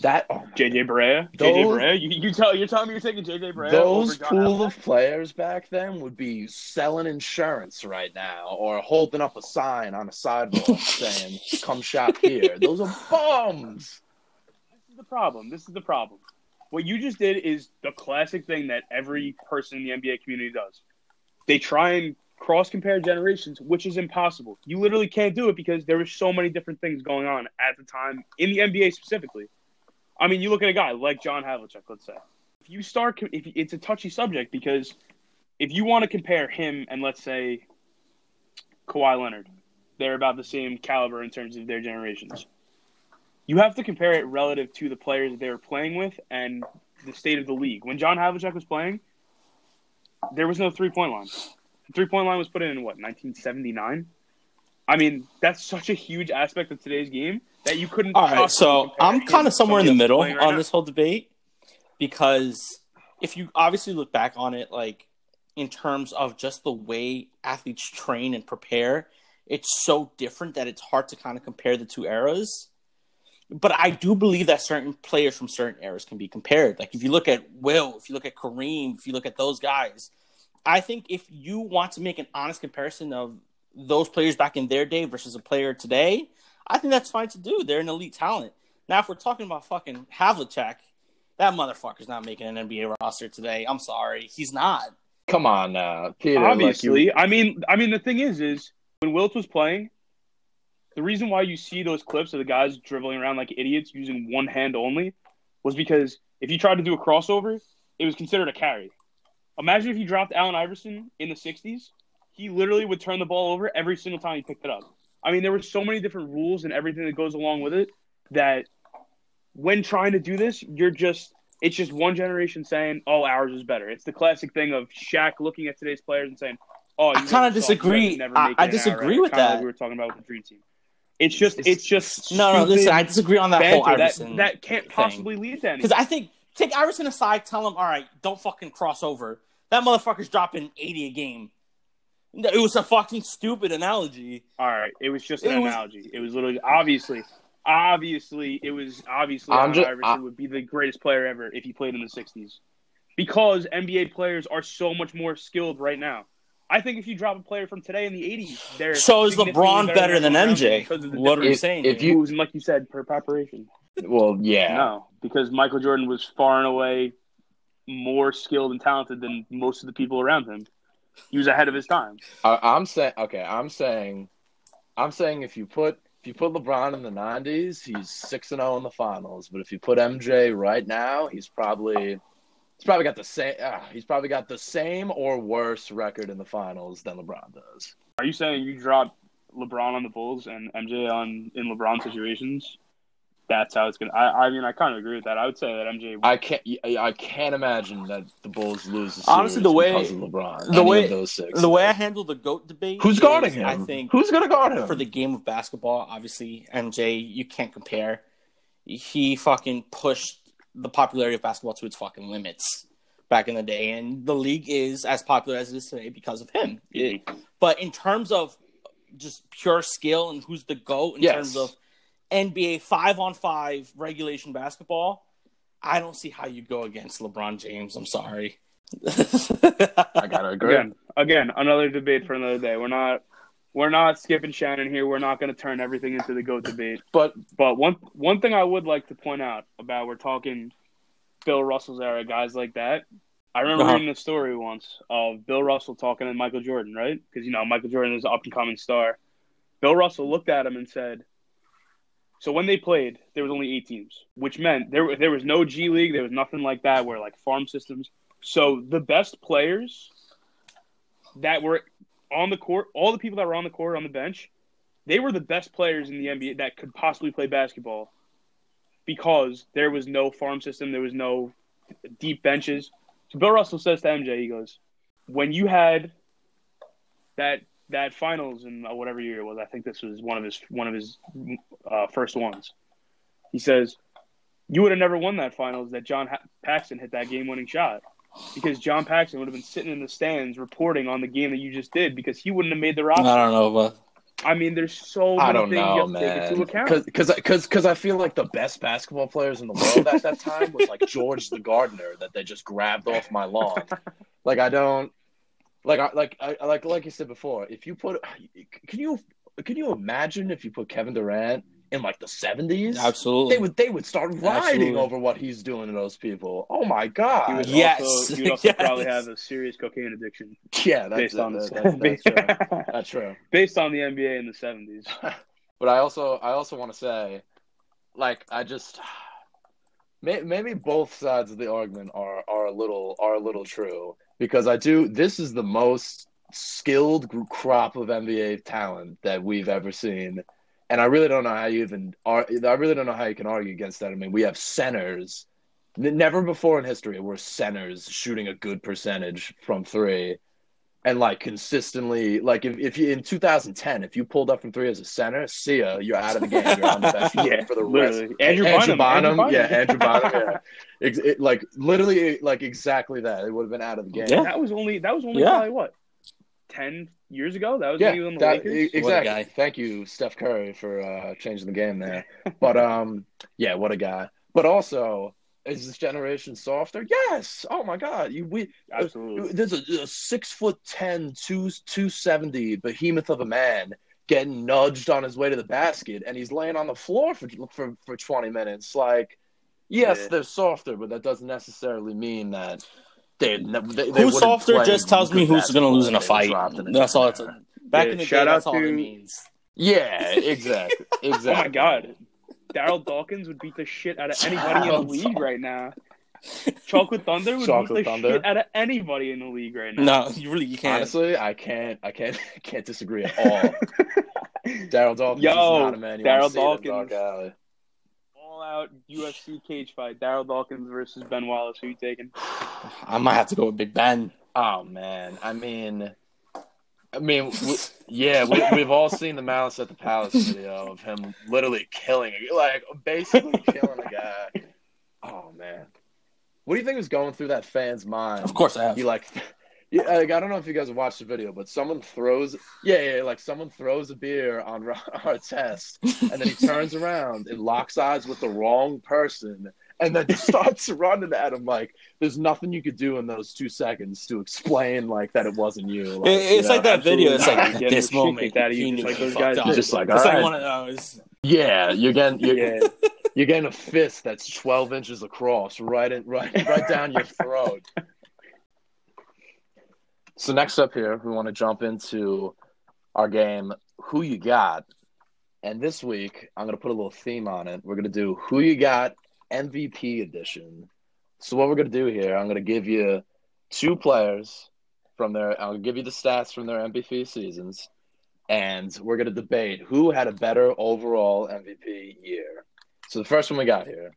that. Oh, JJ Barea? JJ Barea? You, you tell you're telling me you're taking JJ Barea Those pool Havlicek? of players back then would be selling insurance right now or holding up a sign on a sidewalk saying, come shop here. Those are bums. This is the problem. This is the problem. What you just did is the classic thing that every person in the NBA community does. They try and cross compare generations, which is impossible. You literally can't do it because there were so many different things going on at the time in the NBA specifically. I mean, you look at a guy like John Havlicek, let's say. If you start, if it's a touchy subject because if you want to compare him and let's say Kawhi Leonard, they're about the same caliber in terms of their generations you have to compare it relative to the players that they were playing with and the state of the league. When John Havlicek was playing, there was no three point line. The three point line was put in in what, 1979? I mean, that's such a huge aspect of today's game that you couldn't. All right, so I'm kind of somewhere in the middle right on now. this whole debate because if you obviously look back on it, like in terms of just the way athletes train and prepare, it's so different that it's hard to kind of compare the two eras. But I do believe that certain players from certain eras can be compared. Like if you look at Wilt, if you look at Kareem, if you look at those guys, I think if you want to make an honest comparison of those players back in their day versus a player today, I think that's fine to do. They're an elite talent. Now, if we're talking about fucking Havlicek, that motherfucker's not making an NBA roster today. I'm sorry, he's not. Come on now, Peter. like Obviously, you- I mean, I mean, the thing is, is when Wilt was playing, the reason why you see those clips of the guys dribbling around like idiots using one hand only was because if you tried to do a crossover, it was considered a carry. Imagine if you dropped Allen Iverson in the '60s, he literally would turn the ball over every single time he picked it up. I mean, there were so many different rules and everything that goes along with it that when trying to do this, you're just it's just one generation saying, "Oh, ours is better." It's the classic thing of Shaq looking at today's players and saying, "Oh, you I are soft, disagree. never I- I an hour." disagree with Kinda that. Like we were talking about with the dream team. It's just, it's just No, no, listen, I disagree on that whole banter that, Iverson that can't possibly lead to anything. because I think take Iverson aside, tell him, all right, don't fucking cross over. That motherfucker's dropping 80 a game. It was a fucking stupid analogy. All right, it was just an It was- analogy. It was literally obviously, obviously, it was obviously I'm just- Iverson I- would be the greatest player ever if he played in the '60s, because NBA players are so much more skilled right now. I think if you drop a player from today in the '80s, they're So is LeBron better than everyone MJ? because of the What are we different If- saying? if you- moves and, like you said, per preparation. well, yeah. No, because Michael Jordan was far and away more skilled and talented than most of the people around him. He was ahead of his time. I, I'm saying okay. I'm saying, I'm saying if you put if you put LeBron in the '90s, he's six and zero in the finals. But if you put MJ right now, he's probably he's probably got the same. Uh, he's probably got the same or worse record in the finals than LeBron does. Are you saying you drop LeBron on the Bulls and MJ on in LeBron situations? That's how it's gonna. I, I mean, I kind of agree with that. I would say that MJ. I can't. I can't imagine that the Bulls lose. The Honestly, the way- because of LeBron, the way- of those six. The way I handle the goat debate, who's is, guarding him? I think who's gonna guard him for the game of basketball, obviously MJ, you can't compare. He fucking pushed the popularity of basketball to its fucking limits back in the day, and the league is as popular as it is today because of him. It- but in terms of just pure skill and who's the goat in Yes. terms of NBA five on five regulation basketball, I don't see how you go against LeBron James. I'm sorry. I gotta agree. Again, again, another debate for another day. We're not, we're not Skip and Shannon here. We're not going to turn everything into the goat debate. But But one one thing I would like to point out about we're talking Bill Russell's era, guys like that. I remember Uh-huh. reading a story once of Bill Russell talking to Michael Jordan, right? Because you know Michael Jordan is an up and coming star. Bill Russell looked at him and said, "So when they played, there was only eight teams, which meant there there was no G League, there was nothing like that, where like farm systems. So the best players that were on the court, all the people that were on the court on the bench, they were the best players in the NBA that could possibly play basketball because there was no farm system, there was no deep benches. So Bill Russell says to MJ, he goes, "When you had that that finals in uh, whatever year it was, I think this was one of his one of his uh, first ones." He says, "You would have never won that finals that John Paxson hit that game-winning shot." Because John Paxson would have been sitting in the stands reporting on the game that you just did because he wouldn't have made the roster. I don't know, but I mean, there's so many I don't things you know, have to take into account. Because because because I feel like the best basketball players in the world at that time was like George the gardener that they just grabbed off my lawn. Like I don't like I like I like like you said before. If you put can you can you imagine if you put Kevin Durant in like the seventies? absolutely. They would they would start riding Absolutely. over what he's doing to those people. Oh my He god! would Yes. also, he would also Yes. probably have a serious cocaine addiction Yeah, that's based on that, this. that- that's, true. That's true. based on the NBA in the seventies. But I also I also want to say, like I just maybe both sides of the argument are are a little are a little true because I do this is the most skilled gr- crop of NBA talent that we've ever seen, and I really don't know how you even are. I really don't know how you can argue against that. I mean, we have centers. Never before in history were centers shooting a good percentage from three and like consistently like if, if you in 2010 if you pulled up from three as a center see ya you're out of the game you're on the bench yeah, for the rest literally. Andrew, Andrew Bynum, Bynum, yeah, Andrew Andrew Bynum, yeah. Ex- it- like literally, like exactly that. It would have been out of the game. Yeah. That was only that was only Yeah. probably what ten years ago. That was yeah, when he was on the that- Lakers. What a exactly. guy. Thank you, Steph Curry, for uh, changing the game there. But um, yeah, what a guy. But also, is this generation softer? Yes. Oh my God, you we Absolutely. There's a, a six foot ten, two two seventy behemoth of a man getting nudged on his way to the basket, and he's laying on the floor for for for twenty minutes. Like, yes, Yeah. they're softer, but that doesn't necessarily mean that they. they, they who's wouldn't softer just tells me who's going to lose in a fight. they were dropped in That's all it's. tournament. Back Yeah, in the shout day, that's out all to- it means. Yeah, exactly, exactly. Oh my God, Darryl Dawkins would beat the shit out of anybody in the league right now. Chocolate Thunder would Chocolate beat the Thunder. shit out of anybody in the league right now. No, you really you can't. Honestly, I can't, I can't, can't disagree at all. Darryl Dawkins Yo, is not a man Darryl want to see in a dark Dawkins. Alley. All out UFC cage fight: Darryl Dawkins versus Ben Wallace. Who you taking? I might have to go with Big Ben. Oh man, I mean, I mean, we, yeah, we, we've all seen the Malice at the Palace video of him literally killing, like basically killing a guy. Oh man, what do you think was going through that fan's mind? Of course, I have. He like, yeah, like I don't know if you guys watched the video, but someone throws, yeah, yeah, like someone throws a beer on Ra- Artest, and then he turns around and locks eyes with the wrong person, and then starts running at him like there's nothing you could do in those two seconds to explain like that it wasn't you. Like, It- it's you know? like that video. It's like absolutely this Getting the shit moment. kicked out you he just like those guys up. Just like, it's all like right. one of those. Yeah, you're getting, you're, Yeah, You're getting a fist that's 12 inches across, right in, right, right down your throat. So next up here, we want to jump into our game. Who you got? And this week, I'm going to put a little theme on it. We're going to do Who You Got MVP edition. So, what we're going to do here, I'm going to give you two players from their, I'll give you the stats from their MVP seasons, and we're going to debate who had a better overall MVP year. So, the first one we got here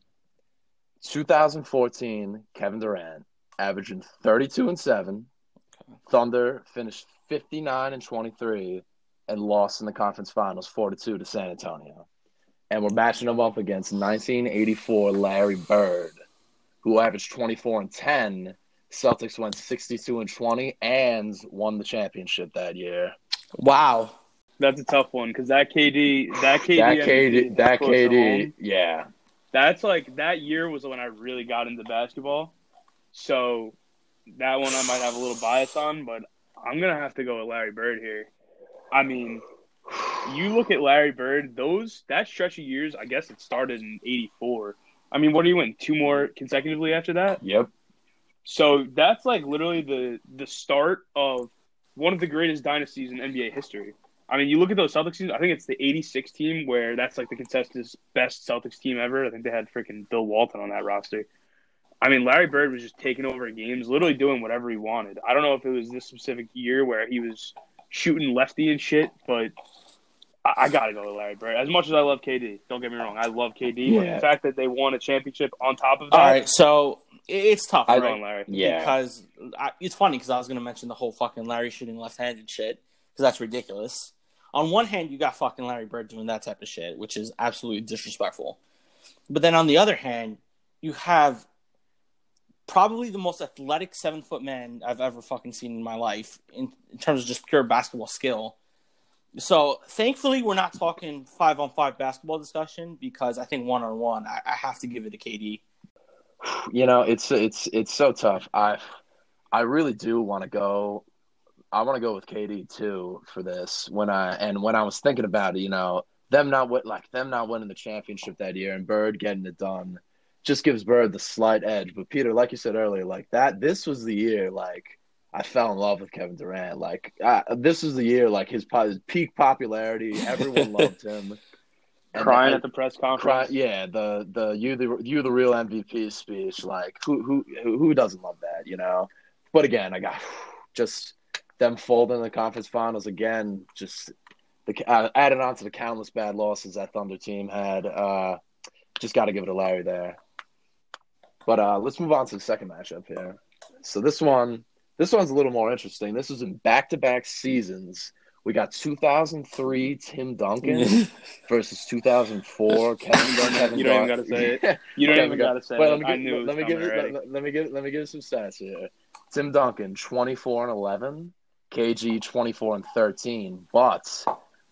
2014, Kevin Durant, averaging 32 and 7. Thunder finished 59 and 23 and lost in the conference finals 4 to 2 to San Antonio. And we're matching them up against 1984 Larry Bird, who averaged 24 and 10. Celtics went 62 and 20 and won the championship that year. Wow. That's a tough one because that KD, that KD, That KD, is that KD, home. yeah. That's like that year was when I really got into basketball. So that one I might have a little bias on, but I'm gonna have to go with Larry Bird here. I mean, you look at Larry Bird; those that stretch of years. I guess it started in '84. I mean, what do you win? Two more consecutively after that. Yep. So that's like literally the the start of one of the greatest dynasties in NBA history. I mean, you look at those Celtics teams. I think it's the '86 team where that's like the consensus best Celtics team ever. I think they had freaking Bill Walton on that roster. I mean, Larry Bird was just taking over games, literally doing whatever he wanted. I don't know if it was this specific year where he was shooting lefty and shit, but I, I gotta go with Larry Bird. As much as I love KD, don't get me wrong, I love KD, but the fact that they won a championship on top of that, All right, so it's tough, I I'm right? going Larry. Yeah. Because I, it's funny because I was going to mention the whole fucking Larry shooting left-handed shit because that's ridiculous. On one hand, you got fucking Larry Bird doing that type of shit, which is absolutely disrespectful. But then on the other hand, you have probably the most athletic seven foot man I've ever fucking seen in my life in, in terms of just pure basketball skill. So thankfully, we're not talking five on five basketball discussion because I think one on one, I have to give it to KD. You know, it's it's it's so tough. I I really do want to go. I want to go with KD too for this. When I and when I was thinking about it, you know, them not like them not winning the championship that year and Bird getting it done just gives Bird the slight edge. But Peter, like you said earlier, like that, this was the year like I fell in love with Kevin Durant. Like I, this was the year like his, his peak popularity. Everyone loved him. And Crying at the press conference. Cry, yeah, the the you the you the real MVP speech. Like who who who who doesn't love that, you know? But again, I got just them folding the conference finals again. Just the uh, added on to the countless bad losses that Thunder team had. Uh, just got to give it to Larry there. But uh, let's move on to the second matchup here. So this one, this one's a little more interesting. This was in back-to-back seasons. We got 2003 Tim Duncan versus 2004 Kevin Durant. You don't even gotta say it. You don't even gotta say Wait, it. let me I give, knew it was let me give let, let me give let me give you some stats here. Tim Duncan 24 and 11, KG 24 and 13, but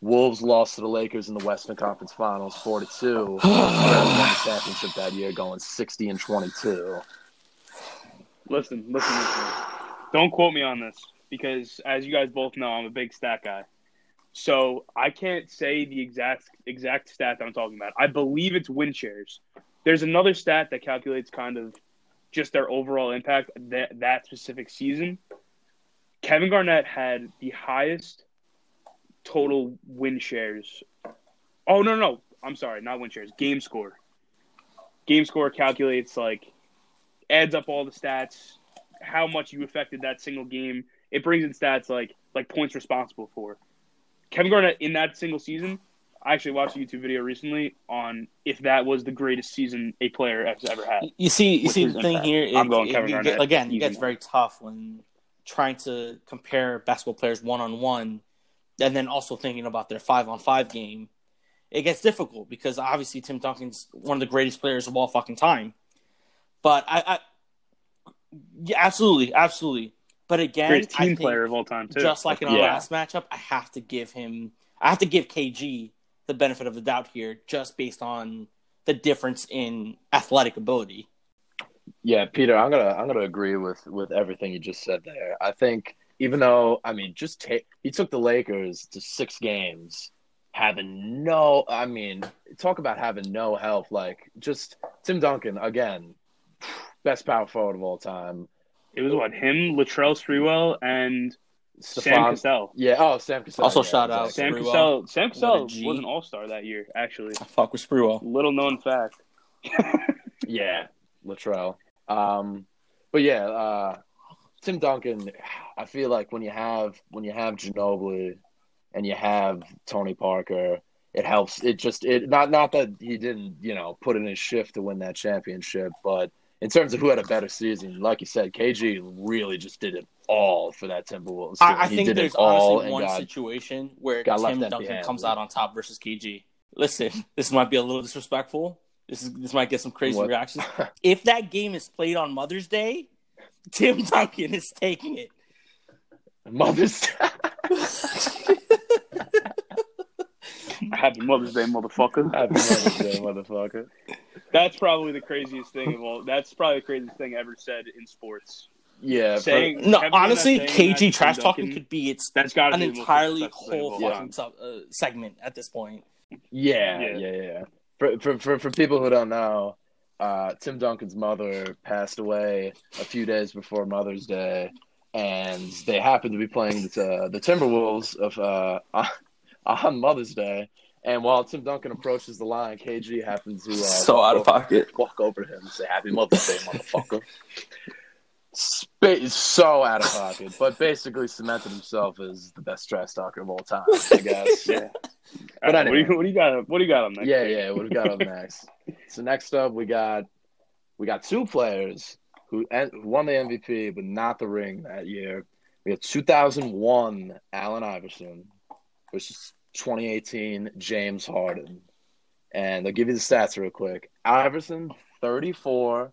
Wolves lost to the Lakers in the Western Conference Finals 4 to 2. won the championship that year going 60 and 22. Listen, listen, listen. Don't quote me on this because, as you guys both know, I'm a big stat guy. So I can't say the exact exact stat that I'm talking about. I believe it's win shares. There's another stat that calculates kind of just their overall impact that that specific season. Kevin Garnett had the highest total win shares. Oh no, no, I'm sorry, not win shares. Game score. Game score calculates like adds up all the stats, how much you affected that single game. It brings in stats like like points responsible for. Kevin Garnett in that single season. I actually watched a YouTube video recently on if that was the greatest season a player has ever had. You see, you see the thing impact. here. I'm going it- Kevin it Garnett again, it gets very tough when trying to compare basketball players one on one, and then also thinking about their five on five game. It gets difficult because obviously Tim Duncan's one of the greatest players of all fucking time. But I, I yeah, absolutely, absolutely. But again, Greatest I team think player of all time too. just like in our Yeah. last matchup, I have to give him, I have to give KG the benefit of the doubt here, just based on the difference in athletic ability. Yeah, Peter, I'm gonna I'm gonna agree with with everything you just said there. I think even though I mean, just take he took the Lakers to six games having no. I mean, talk about having no help. Like just Tim Duncan again, best power forward of all time. It was what him, Latrell Sprewell, and Sam Cassell. Yeah. Oh, Sam Cassell. Also yeah, shout out. Sam Sprewell. Cassell. Sam Cassell was an All Star that year. Actually, I fuck with Sprewell. little known fact. Yeah, Latrell. Um, but yeah, uh, Tim Duncan. I feel like when you have when you have Ginobili and you have Tony Parker, it helps. It just it not not that he didn't you know put in his shift to win that championship, but in terms of who had a better season, like you said, KG really just did it all for that Timberwolves. team. I, I think there's honestly one got situation where Tim Duncan comes out on top versus KG. Listen, this might be a little disrespectful. This is this might get some crazy What? reactions. If that game is played on Mother's Day, Tim Duncan is taking it. Mother's. Happy Mother's Day, motherfucker. Happy Mother's Day, motherfucker. That's probably the craziest thing of all. That's probably the craziest thing ever said in sports. Yeah, for- Saying No, honestly, Durant saying that to KG trash talking could be its That's got an be entirely disrespectful thing of whole fucking time. sub, uh, segment at this point. Yeah, Yeah. yeah, yeah. For, for for for people who don't know, uh, Tim Duncan's mother passed away a few days before Mother's Day, and they happened to be playing the the Timberwolves of uh, on Mother's Day. And while Tim Duncan approaches the line, KG happens to uh, So out of over- pocket. walk over to him and say "Happy Mother's Day, motherfucker." Spa- so out of pocket, but basically cemented himself as the best trash talker of all time, I guess. Yeah. But Alright, what, do anyway. you, what do you got? What do you got on next? Yeah, yeah. What do we got up next? So next up, we got we got two players who, won the MVP but not the ring that year. We have 2001 Allen Iverson versus 2018 James Harden, and I'll give you the stats real quick. Iverson 34,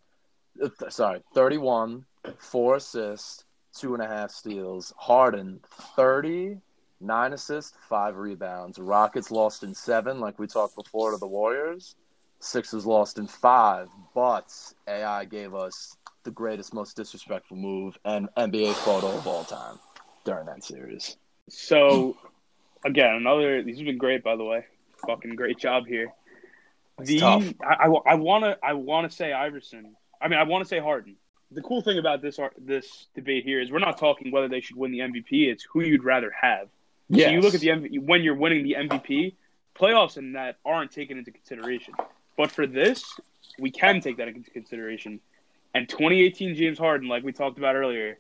uh, sorry 31, four assists, two and a half steals. Harden 30, nine assists, five rebounds. Rockets lost in seven, like we talked before, to the Warriors. Sixers lost in five, but AI gave us the greatest, most disrespectful move and NBA photo of all time during that series. So, again, another. These have been great, by the way. Fucking great job here. It's The tough. I, I, want to I want to say Iverson. I mean, I want to say Harden. The cool thing about this this debate here is we're not talking whether they should win the MVP. It's who you'd rather have. Yeah, So you look at the MVP when you're winning the MVP, playoffs and that aren't taken into consideration. But for this, we can take that into consideration. And 2018 James Harden, like we talked about earlier,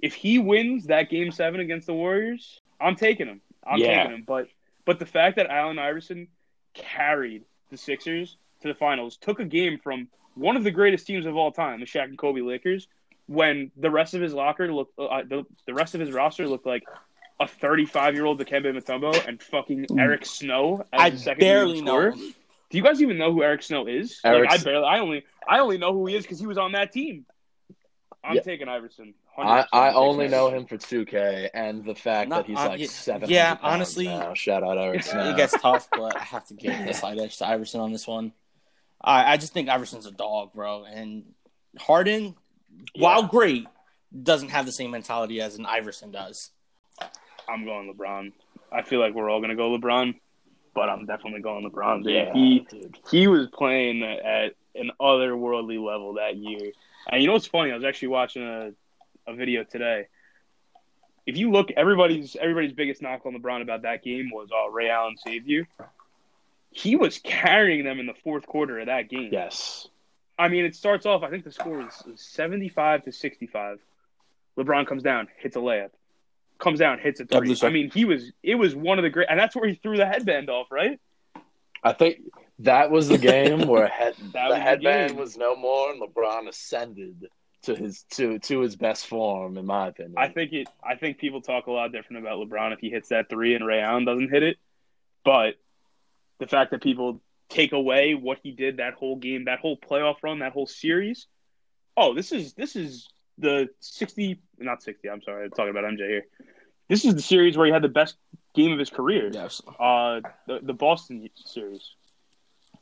if he wins that Game Seven against the Warriors, I'm taking him. I'm Yeah. taking him. But but the fact that Allen Iverson carried the Sixers to the finals, took a game from one of the greatest teams of all time, the Shaq and Kobe Lakers, when the rest of his locker looked, uh, the, the rest of his roster looked like a 35 year old Dikembe Mutombo and fucking Eric Snow as I the second barely know. him. Do you guys even know who Eric Snow is? Eric- like I barely. I only. I only know who he is because he was on that team. I'm Yeah. taking Iverson. I, I I'm only know him for 2K and the fact Not- that he's uh, like yeah, seven. yeah, honestly- now. shout out Eric Snow. It gets tough, but I have to give the slight edge to Iverson on this one. I, I just think Iverson's a dog, bro. And Harden, while great, doesn't have the same mentality as an Iverson does. I'm going LeBron. I feel like we're all gonna go LeBron, but I'm definitely going LeBron. Dude. yeah, He dude. he was playing at an otherworldly level that year. And you know what's funny? I was actually watching a, a video today. If you look, everybody's everybody's biggest knock on LeBron about that game was, "Oh, Ray Allen saved you." He was carrying them in the fourth quarter of that game. Yes. I mean, it starts off. I think the score was seventy-five to sixty-five. LeBron comes down, hits a layup, comes down, hits a three. I mean, he was. It was one of the great, and that's where he threw the headband off, right? I think that was the game where head, the the headband game. was no more, and LeBron ascended to his to to his best form, in my opinion. I think it. I think people talk a lot different about LeBron if he hits that three and Ray Allen doesn't hit it. But the fact that people take away what he did that whole game, that whole playoff run, that whole series. Oh, this is this is the sixty, not sixty. I'm sorry, I'm talking about MJ here. This is the series where he had the best game of his career. Yes. Uh, the the Boston series.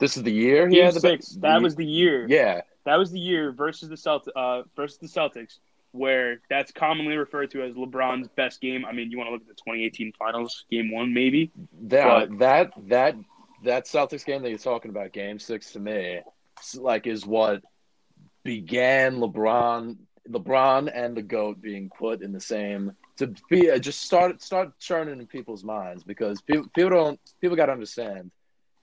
this is the year he Game had the six. the- that was the year. yeah. That was the year versus the Celt uh versus the Celtics. where that's commonly referred to as LeBron's best game. I mean, you want to look at the 2018 Finals, Game One, maybe. That that that that Celtics game that you're talking about, Game Six, to me, like is what began LeBron, LeBron and the goat being put in the same to be uh, just start start churning in people's minds because people people don't people got to understand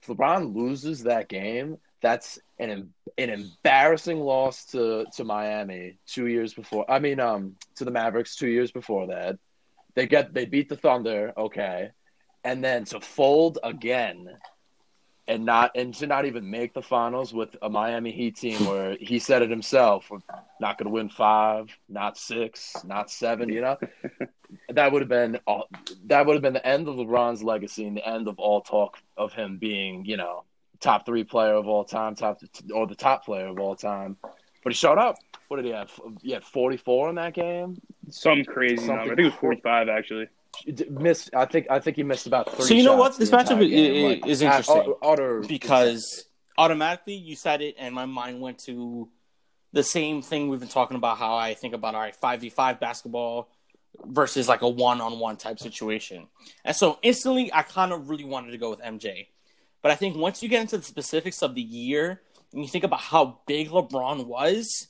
if LeBron loses that game, that's an an embarrassing loss to to Miami two years before. I mean, um, to the Mavericks two years before that. They get they beat the Thunder, okay, and then to fold again and not and to not even make the finals with a Miami Heat team where he said it himself, not going to win five, not six, not seven. You know, that would have been all, that would have been the end of LeBron's legacy and the end of all talk of him being, you know, top three player of all time, top or the top player of all time. But he showed up. What did he have? He had forty four in that game. Some crazy Something number. I think it was forty five actually missed. I think. I think he missed about three. So you know what? This matchup is, like, is interesting utter, because automatically you said it, and my mind went to the same thing we've been talking about. How I think about all right, five v five basketball versus like a one on one type situation, and so instantly I kind of really wanted to go with MJ, but I think once you get into the specifics of the year and you think about how big LeBron was,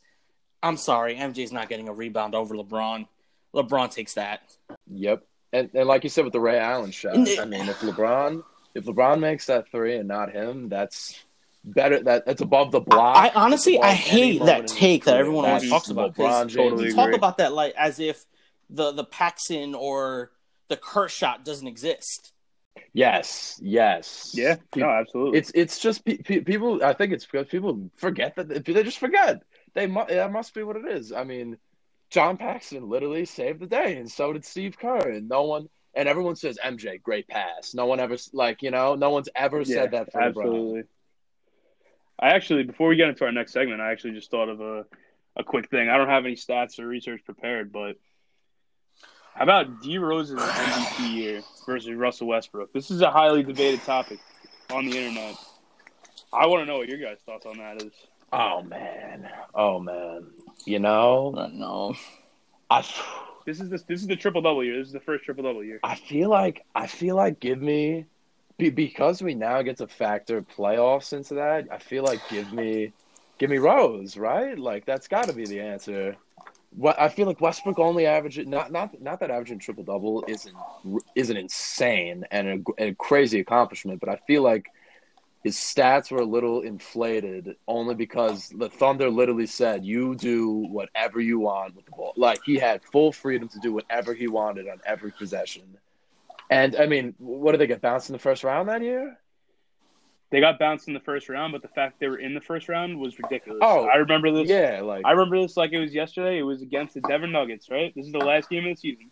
I'm sorry, MJ's not getting a rebound over LeBron. LeBron takes that. Yep. And, and like you said with the Ray Allen shot, I mean, if LeBron if LeBron makes that three and not him, that's better. That that's above the block. I, honestly, I hate that take that everyone always talks about. LeBron James totally talk about that like as if the the Paxson or the Kerr shot doesn't exist. Yes, yes, yeah, no, absolutely. It's it's just pe- pe- people. I think it's because people forget that they just forget. They mu- that must be what it is. I mean, John Paxson literally saved the day, and so did Steve Kerr. And no one, and everyone says MJ, great pass. No one ever, like you know, no one's ever yeah, said that for absolutely. LeBron. I actually, before we get into our next segment, I actually just thought of a, a quick thing. I don't have any stats or research prepared, but how about D Rose's MVP year versus Russell Westbrook? This is a highly debated topic on the internet. I want to know what your guys' thoughts on that is. Oh man, oh man. You know, no. I. This is this. This is the triple double year. This is the first triple double year. I feel like I feel like give me because we now get to factor playoffs into that. I feel like give me give me Rose, right? Like that's got to be the answer. What I feel like Westbrook only averaging not not not that averaging triple double isn't isn't insane and a, a crazy accomplishment, but I feel like his stats were a little inflated only because the Thunder literally said, "You do whatever you want with the ball." Like he had full freedom to do whatever he wanted on every possession. And I mean, what did they get bounced in the first round that year? They got bounced in the first round, but the fact they were in the first round was ridiculous. Oh, I remember this. Yeah, like I remember this like it was yesterday. It was against the Denver Nuggets, right? This is the last game of the season.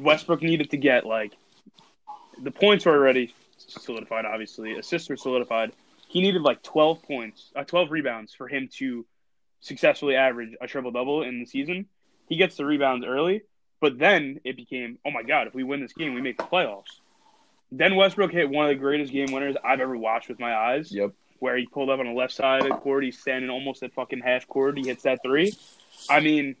Westbrook needed to get like the points were already solidified, obviously. Assists were solidified. He needed like 12 points, uh, 12 rebounds for him to successfully average a triple double in the season. He gets the rebounds early, but then it became, oh my God, if we win this game, we make the playoffs. Then Westbrook hit one of the greatest game winners I've ever watched with my eyes. Yep. Where he pulled up on the left side of the court. He's standing almost at fucking half court. He hits that three. I mean,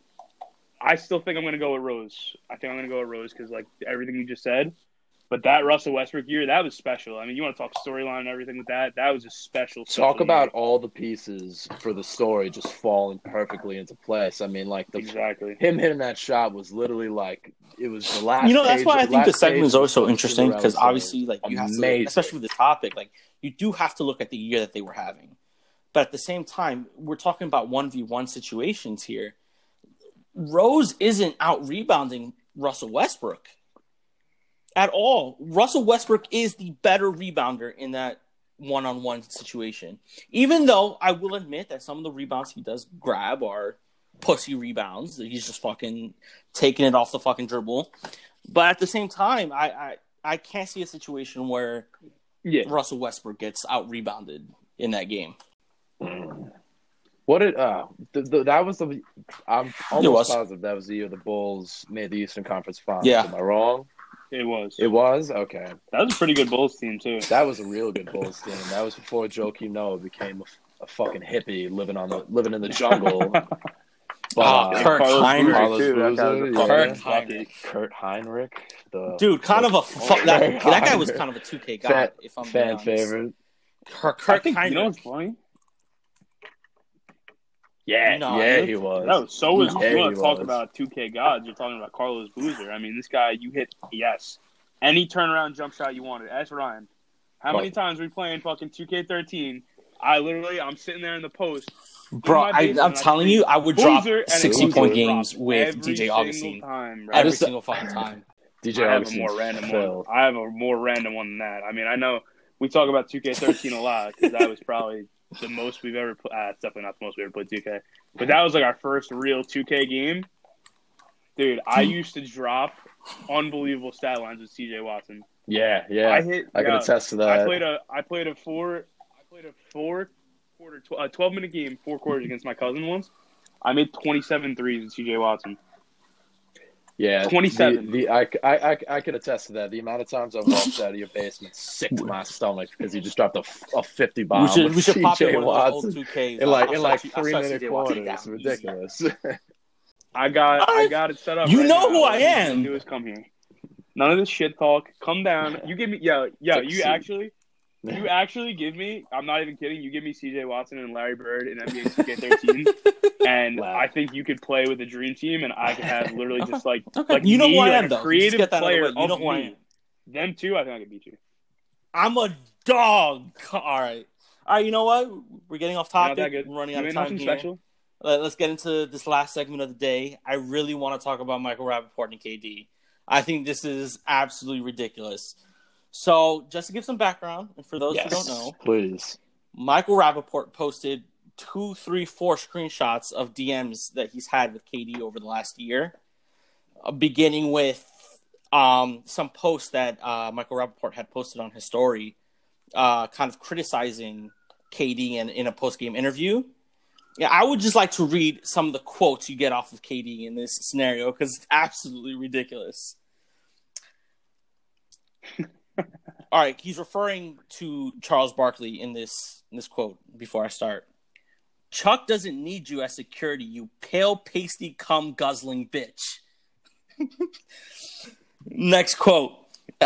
I still think I'm going to go with Rose. I think I'm going to go with Rose because, like, everything you just said. But that Russell Westbrook year, that was special. I mean, you want to talk storyline and everything with that? That was a special. special talk about year. all the pieces for the story just falling perfectly into place. I mean, like the, exactly him hitting that shot was literally like it was the last. You know, that's why I think the segment is always so interesting because obviously, like you amazing. have to, especially with the topic, like you do have to look at the year that they were having. But at the same time, we're talking about one v one situations here. Rose isn't out rebounding Russell Westbrook at all. Russell Westbrook is the better rebounder in that one on one situation. Even though I will admit that some of the rebounds he does grab are pussy rebounds. He's just fucking taking it off the fucking dribble. But at the same time, I I, I can't see a situation where yeah. Russell Westbrook gets out rebounded in that game. What did uh the, the, that was the I'm almost positive that was the year the Bulls made the Eastern Conference Finals. Yeah. Am I wrong? It was. It was okay. That was a pretty good Bulls team too. That was a real good Bulls team. That was before Joakim Noah became a, a fucking hippie living on the living in the jungle. But, ah, uh, Kirk Carlos Hinrich. Carlos too. That was a Boozer, fucking Kirk. Hinrich. Kurt Hinrich, the Dude, kind of a fu- that, that guy was kind of a 2K guy, Fan- if I'm being fan honest. favorite. Kurt I Kirk think, you know Hinrich. what's funny? Yeah, No, yeah, he was. No, so was Yeah, you want to talk was. about 2K gods. You're talking about Carlos Boozer. I mean, this guy, you hit yes, any turnaround jump shot you wanted. Ask Ryan, how many Right. times we playing fucking 2K13? I literally, I'm sitting there in the post. Bro, I, I'm and I telling you, I would drop Boozer and 60 point games with every DJ single Augustin. Time, bro. Every single fucking time. DJ I have a more random filled. one. I have a more random one than that. I mean, I know we talk about 2K13 a lot because that was probably the most we've ever played. Uh, it's definitely not the most we ever played 2K, but that was like our first real 2K game. Dude, I used to drop unbelievable stat lines with CJ Watson. Yeah, yeah. I I, hit. can yo, attest to that. I played a. I played a four. I played a four quarter, tw- a 12 minute game, four quarters against my cousin once. I made 27 threes with CJ Watson. Yeah, 27. The, the I, I, I, I could attest to that. The amount of times I've walked out of your basement sick to my stomach because you just dropped a, a 50 bomb. we should, with we should pop CJ in one Watson old 2Ks. in like in like three start minute quarters. down. Ridiculous. I got I Alright. got it set up. You right know now. who I All you need am. Do is come here. None of this shit talk. Come down. You give me yeah yeah. Take You actually you actually give me. I'm not even kidding. You give me C.J. Watson and Larry Bird in NBA 2K13, and Wow. I think you could play with the dream team, and I could have literally just like Okay. like you know who I'm a though. Creative get that of the player. You know I me. Them too, I think I could beat you. I'm a dog. All right. All right, you know what? We're getting off topic. We're running You out of time here. special. Let's get into this last segment of the day. I really want to talk about Michael Rapaport and KD. I think this is absolutely ridiculous. So, just to give some background, and for those yes, who don't know, please. Michael Rapaport posted two, three, four screenshots of DMs that he's had with KD over the last year, uh, beginning with um, some posts that uh, Michael Rapaport had posted on his story, uh, kind of criticizing KD in, in a post game interview. Yeah, I would just like to read some of the quotes you get off of KD in this scenario because it's absolutely ridiculous. All right, he's referring to Charles Barkley in this in this quote before I start. Chuck doesn't need you as security, you pale pasty cum guzzling bitch. Next quote.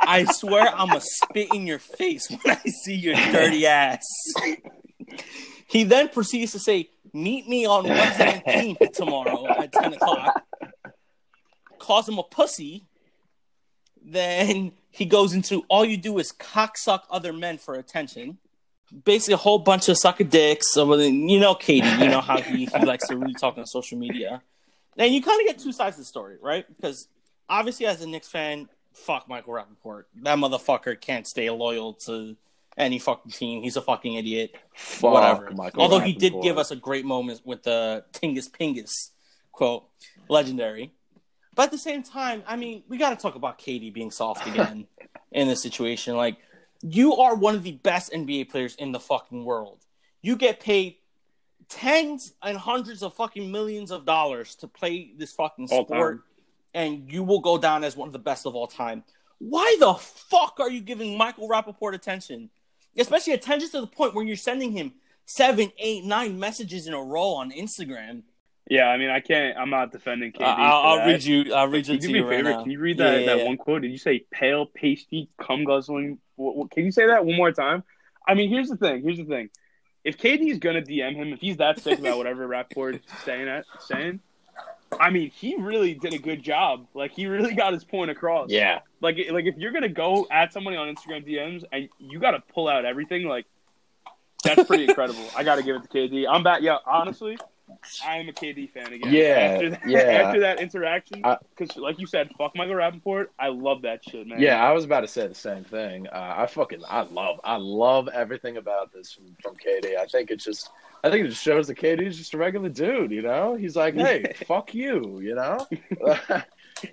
I swear I'm gonna spit in your face when I see your dirty ass. He then proceeds to say, Meet me on 117th tomorrow at 10 o'clock. Calls him a pussy. Then he goes into all you do is cocksuck other men for attention. Basically, a whole bunch of sucker dicks. So, you know, KD, you know how he, he likes to really talk on social media. And you kind of get two sides of the story, right? Because obviously, as a Knicks fan, fuck Michael Rapaport. That motherfucker can't stay loyal to any fucking team. He's a fucking idiot. Fuck Whatever. Michael Although he did give us a great moment with the Tingus Pingus quote, legendary. But at the same time, I mean, we got to talk about KD being soft again in this situation. Like, you are one of the best NBA players in the fucking world. You get paid tens and hundreds of fucking millions of dollars to play this fucking All sport, time. and you will go down as one of the best of all time. Why the fuck are you giving Michael Rapaport attention? Especially attention to the point where you're sending him seven, eight, nine messages in a row on Instagram. Yeah, I mean, I can't. I'm not defending KD. Uh, I'll, I'll read you. I'll read you do me a favor? now. Can you read that, yeah, that yeah. one quote? Did you say pale, pasty, cum guzzling? What, what, can you say that one more time? I mean, here's the thing. Here's the thing. If KD's gonna DM him, if he's that sick about whatever Rapaport's saying, at, saying, I mean, he really did a good job. Like, he really got his point across. Yeah. Like, like if you're gonna go at somebody on Instagram DMs and you got to pull out everything, like that's pretty incredible. I got to give it to KD. I'm back. Yeah, honestly, I am a KD fan again. Yeah, after that, yeah. after that interaction, because like you said, fuck Michael Rapaport. I love that shit, man. Yeah, I was about to say the same thing. Uh, I fucking I love I love everything about this from from KD. I think it just I think it just shows that KD's just a regular dude. You know, he's like, hey, fuck you. You know,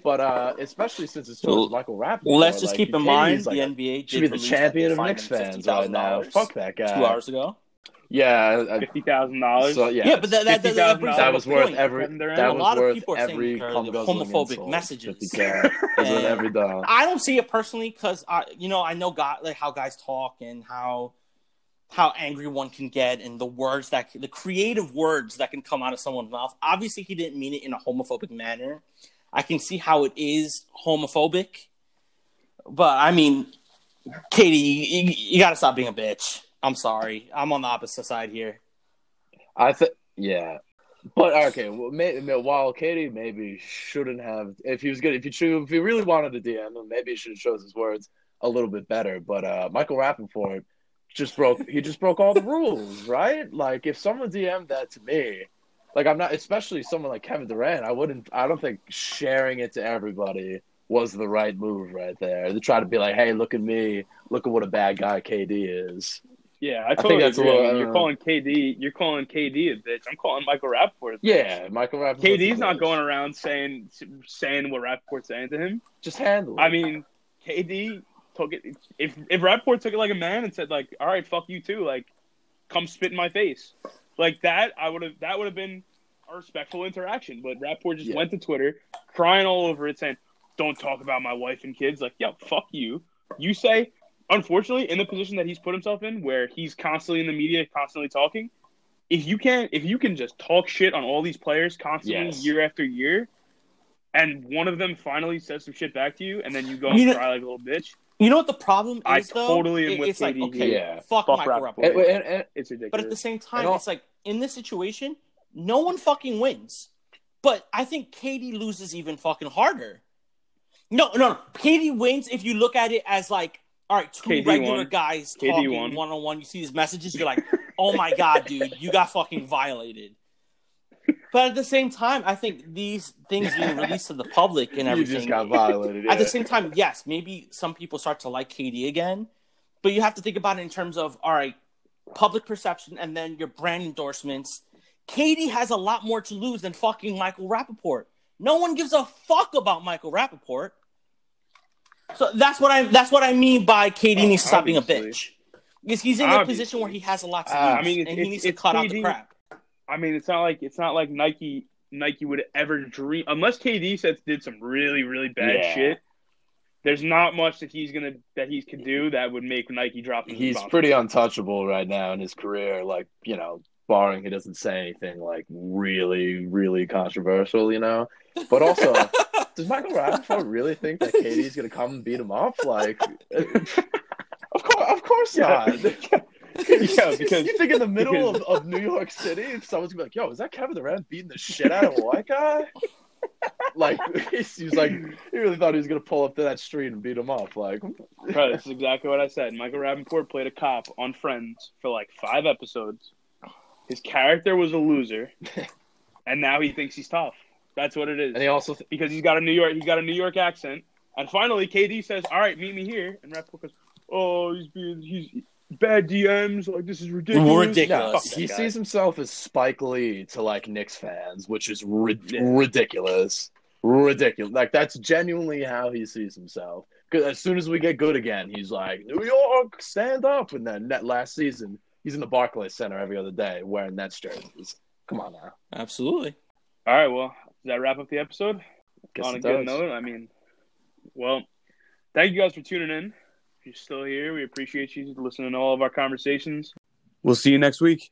but uh, especially since it's towards Michael Rapaport. Well, let's just like, keep in KD's mind like the a- NBA should be the champion of they Knicks fans right now. Fuck that guy. Two hours ago. Yeah, fifty thousand dollars. so yeah, Yeah, but that, that, that, that brings $50,000 up that was worth point. every Kevin that A was lot of worth people are saying every they're cum the guzzling homophobic messages. 50K was worth And- every dollar. I don't see it personally because I, you know, I know God, like how guys talk and how how angry one can get and the words that the creative words that can come out of someone's mouth. Obviously, he didn't mean it in a homophobic manner. I can see how it is homophobic, but I mean, KD, you, you got to stop being a bitch. I'm sorry. I'm on the opposite side here. I think, yeah. But okay, well, may, while KD maybe shouldn't have, if he was good, if he if he really wanted to DM him, maybe he should have chose his words a little bit better. But uh, Michael Rapaport just broke, he just broke all the rules, right? Like if someone DM'd that to me, like I'm not, especially someone like Kevin Durant, I wouldn't, I don't think sharing it to everybody was the right move right there. To try to be like, hey, look at me, look at what a bad guy KD is. Yeah, I totally I agree. Little, uh, you're calling KD, you're calling KD a bitch. I'm calling Michael Rapaport. Yeah, Michael Rapaport. KD's not going around saying saying what Rapaport's saying to him. Just handle. It. I mean, KD took it. If if Rapaport took it like a man and said like, "All right, fuck you too," like, come spit in my face, like that, I would have that would have been a respectful interaction. But Rapaport just yeah. went to Twitter, crying all over it, saying, "Don't talk about my wife and kids." Like, yo, fuck you. You say unfortunately, in the position that he's put himself in, where he's constantly in the media, constantly talking, if you can, if you can just talk shit on all these players constantly, yes. year after year, and one of them finally says some shit back to you, and then you go and you know, cry like a little bitch. You know what the problem is? I though? totally am with it's KD. like okay, yeah. fuck, fuck Michael Rapaport. And, and, and, it's ridiculous. But at the same time, it's like in this situation, no one fucking wins. But I think KD loses even fucking harder. No, no, KD wins if you look at it as like all right, two KD regular won. guys KD talking one on one. You see these messages, you're like, oh my god, dude, you got fucking violated. But at the same time, I think these things being released to the public and everything. You just got violated. Yeah. At the same time, yes, maybe some people start to like KD again, but you have to think about it in terms of all right, public perception and then your brand endorsements. KD has a lot more to lose than fucking Michael Rapaport. No one gives a fuck about Michael Rapaport. So that's what I that's what I mean by KD needs to stop being a bitch. Because he's in a position where he has a lot to lose, uh, I mean, and he needs to cut KD, out the crap. I mean, it's not like it's not like Nike Nike would ever dream unless KD says did some really really bad yeah. shit. There's not much that he's gonna that he can do that would make Nike drop. The He's pretty untouchable right now in his career. Like you know, barring he doesn't say anything like really really controversial, you know. But also. does Michael Rapaport really think that KD's gonna come and beat him up? Like, of course, of course not. yeah, because you think in the middle because... of, of New York City, if someone's gonna be like, "Yo, is that Kevin Durant beating the shit out of a white guy?" like he's, he's, like he really thought he was gonna pull up to that street and beat him up. Like, Bro, this is exactly what I said. Michael Rapaport played a cop on Friends for like five episodes. His character was a loser, and now he thinks he's tough. That's what it is. And he also th- because he's got a New York he's got a New York accent. And finally, KD says, "All right, meet me here." And Rapaport goes, "Oh, he's being he's bad DMs. Like this is ridiculous. Ridiculous. No, he sees himself as Spike Lee to like Knicks fans, which is ri- yeah. ridiculous. Ridiculous. Like that's genuinely how he sees himself. Because as soon as we get good again, he's like, "New York, stand up!" And then that last season, he's in the Barclays Center every other day wearing Nets jerseys. Come on now. Absolutely. All right. Well, does that wrap up the episode? Guess On a good note, I mean, well, thank you guys for tuning in. If you're still here, we appreciate you listening to all of our conversations. We'll see you next week.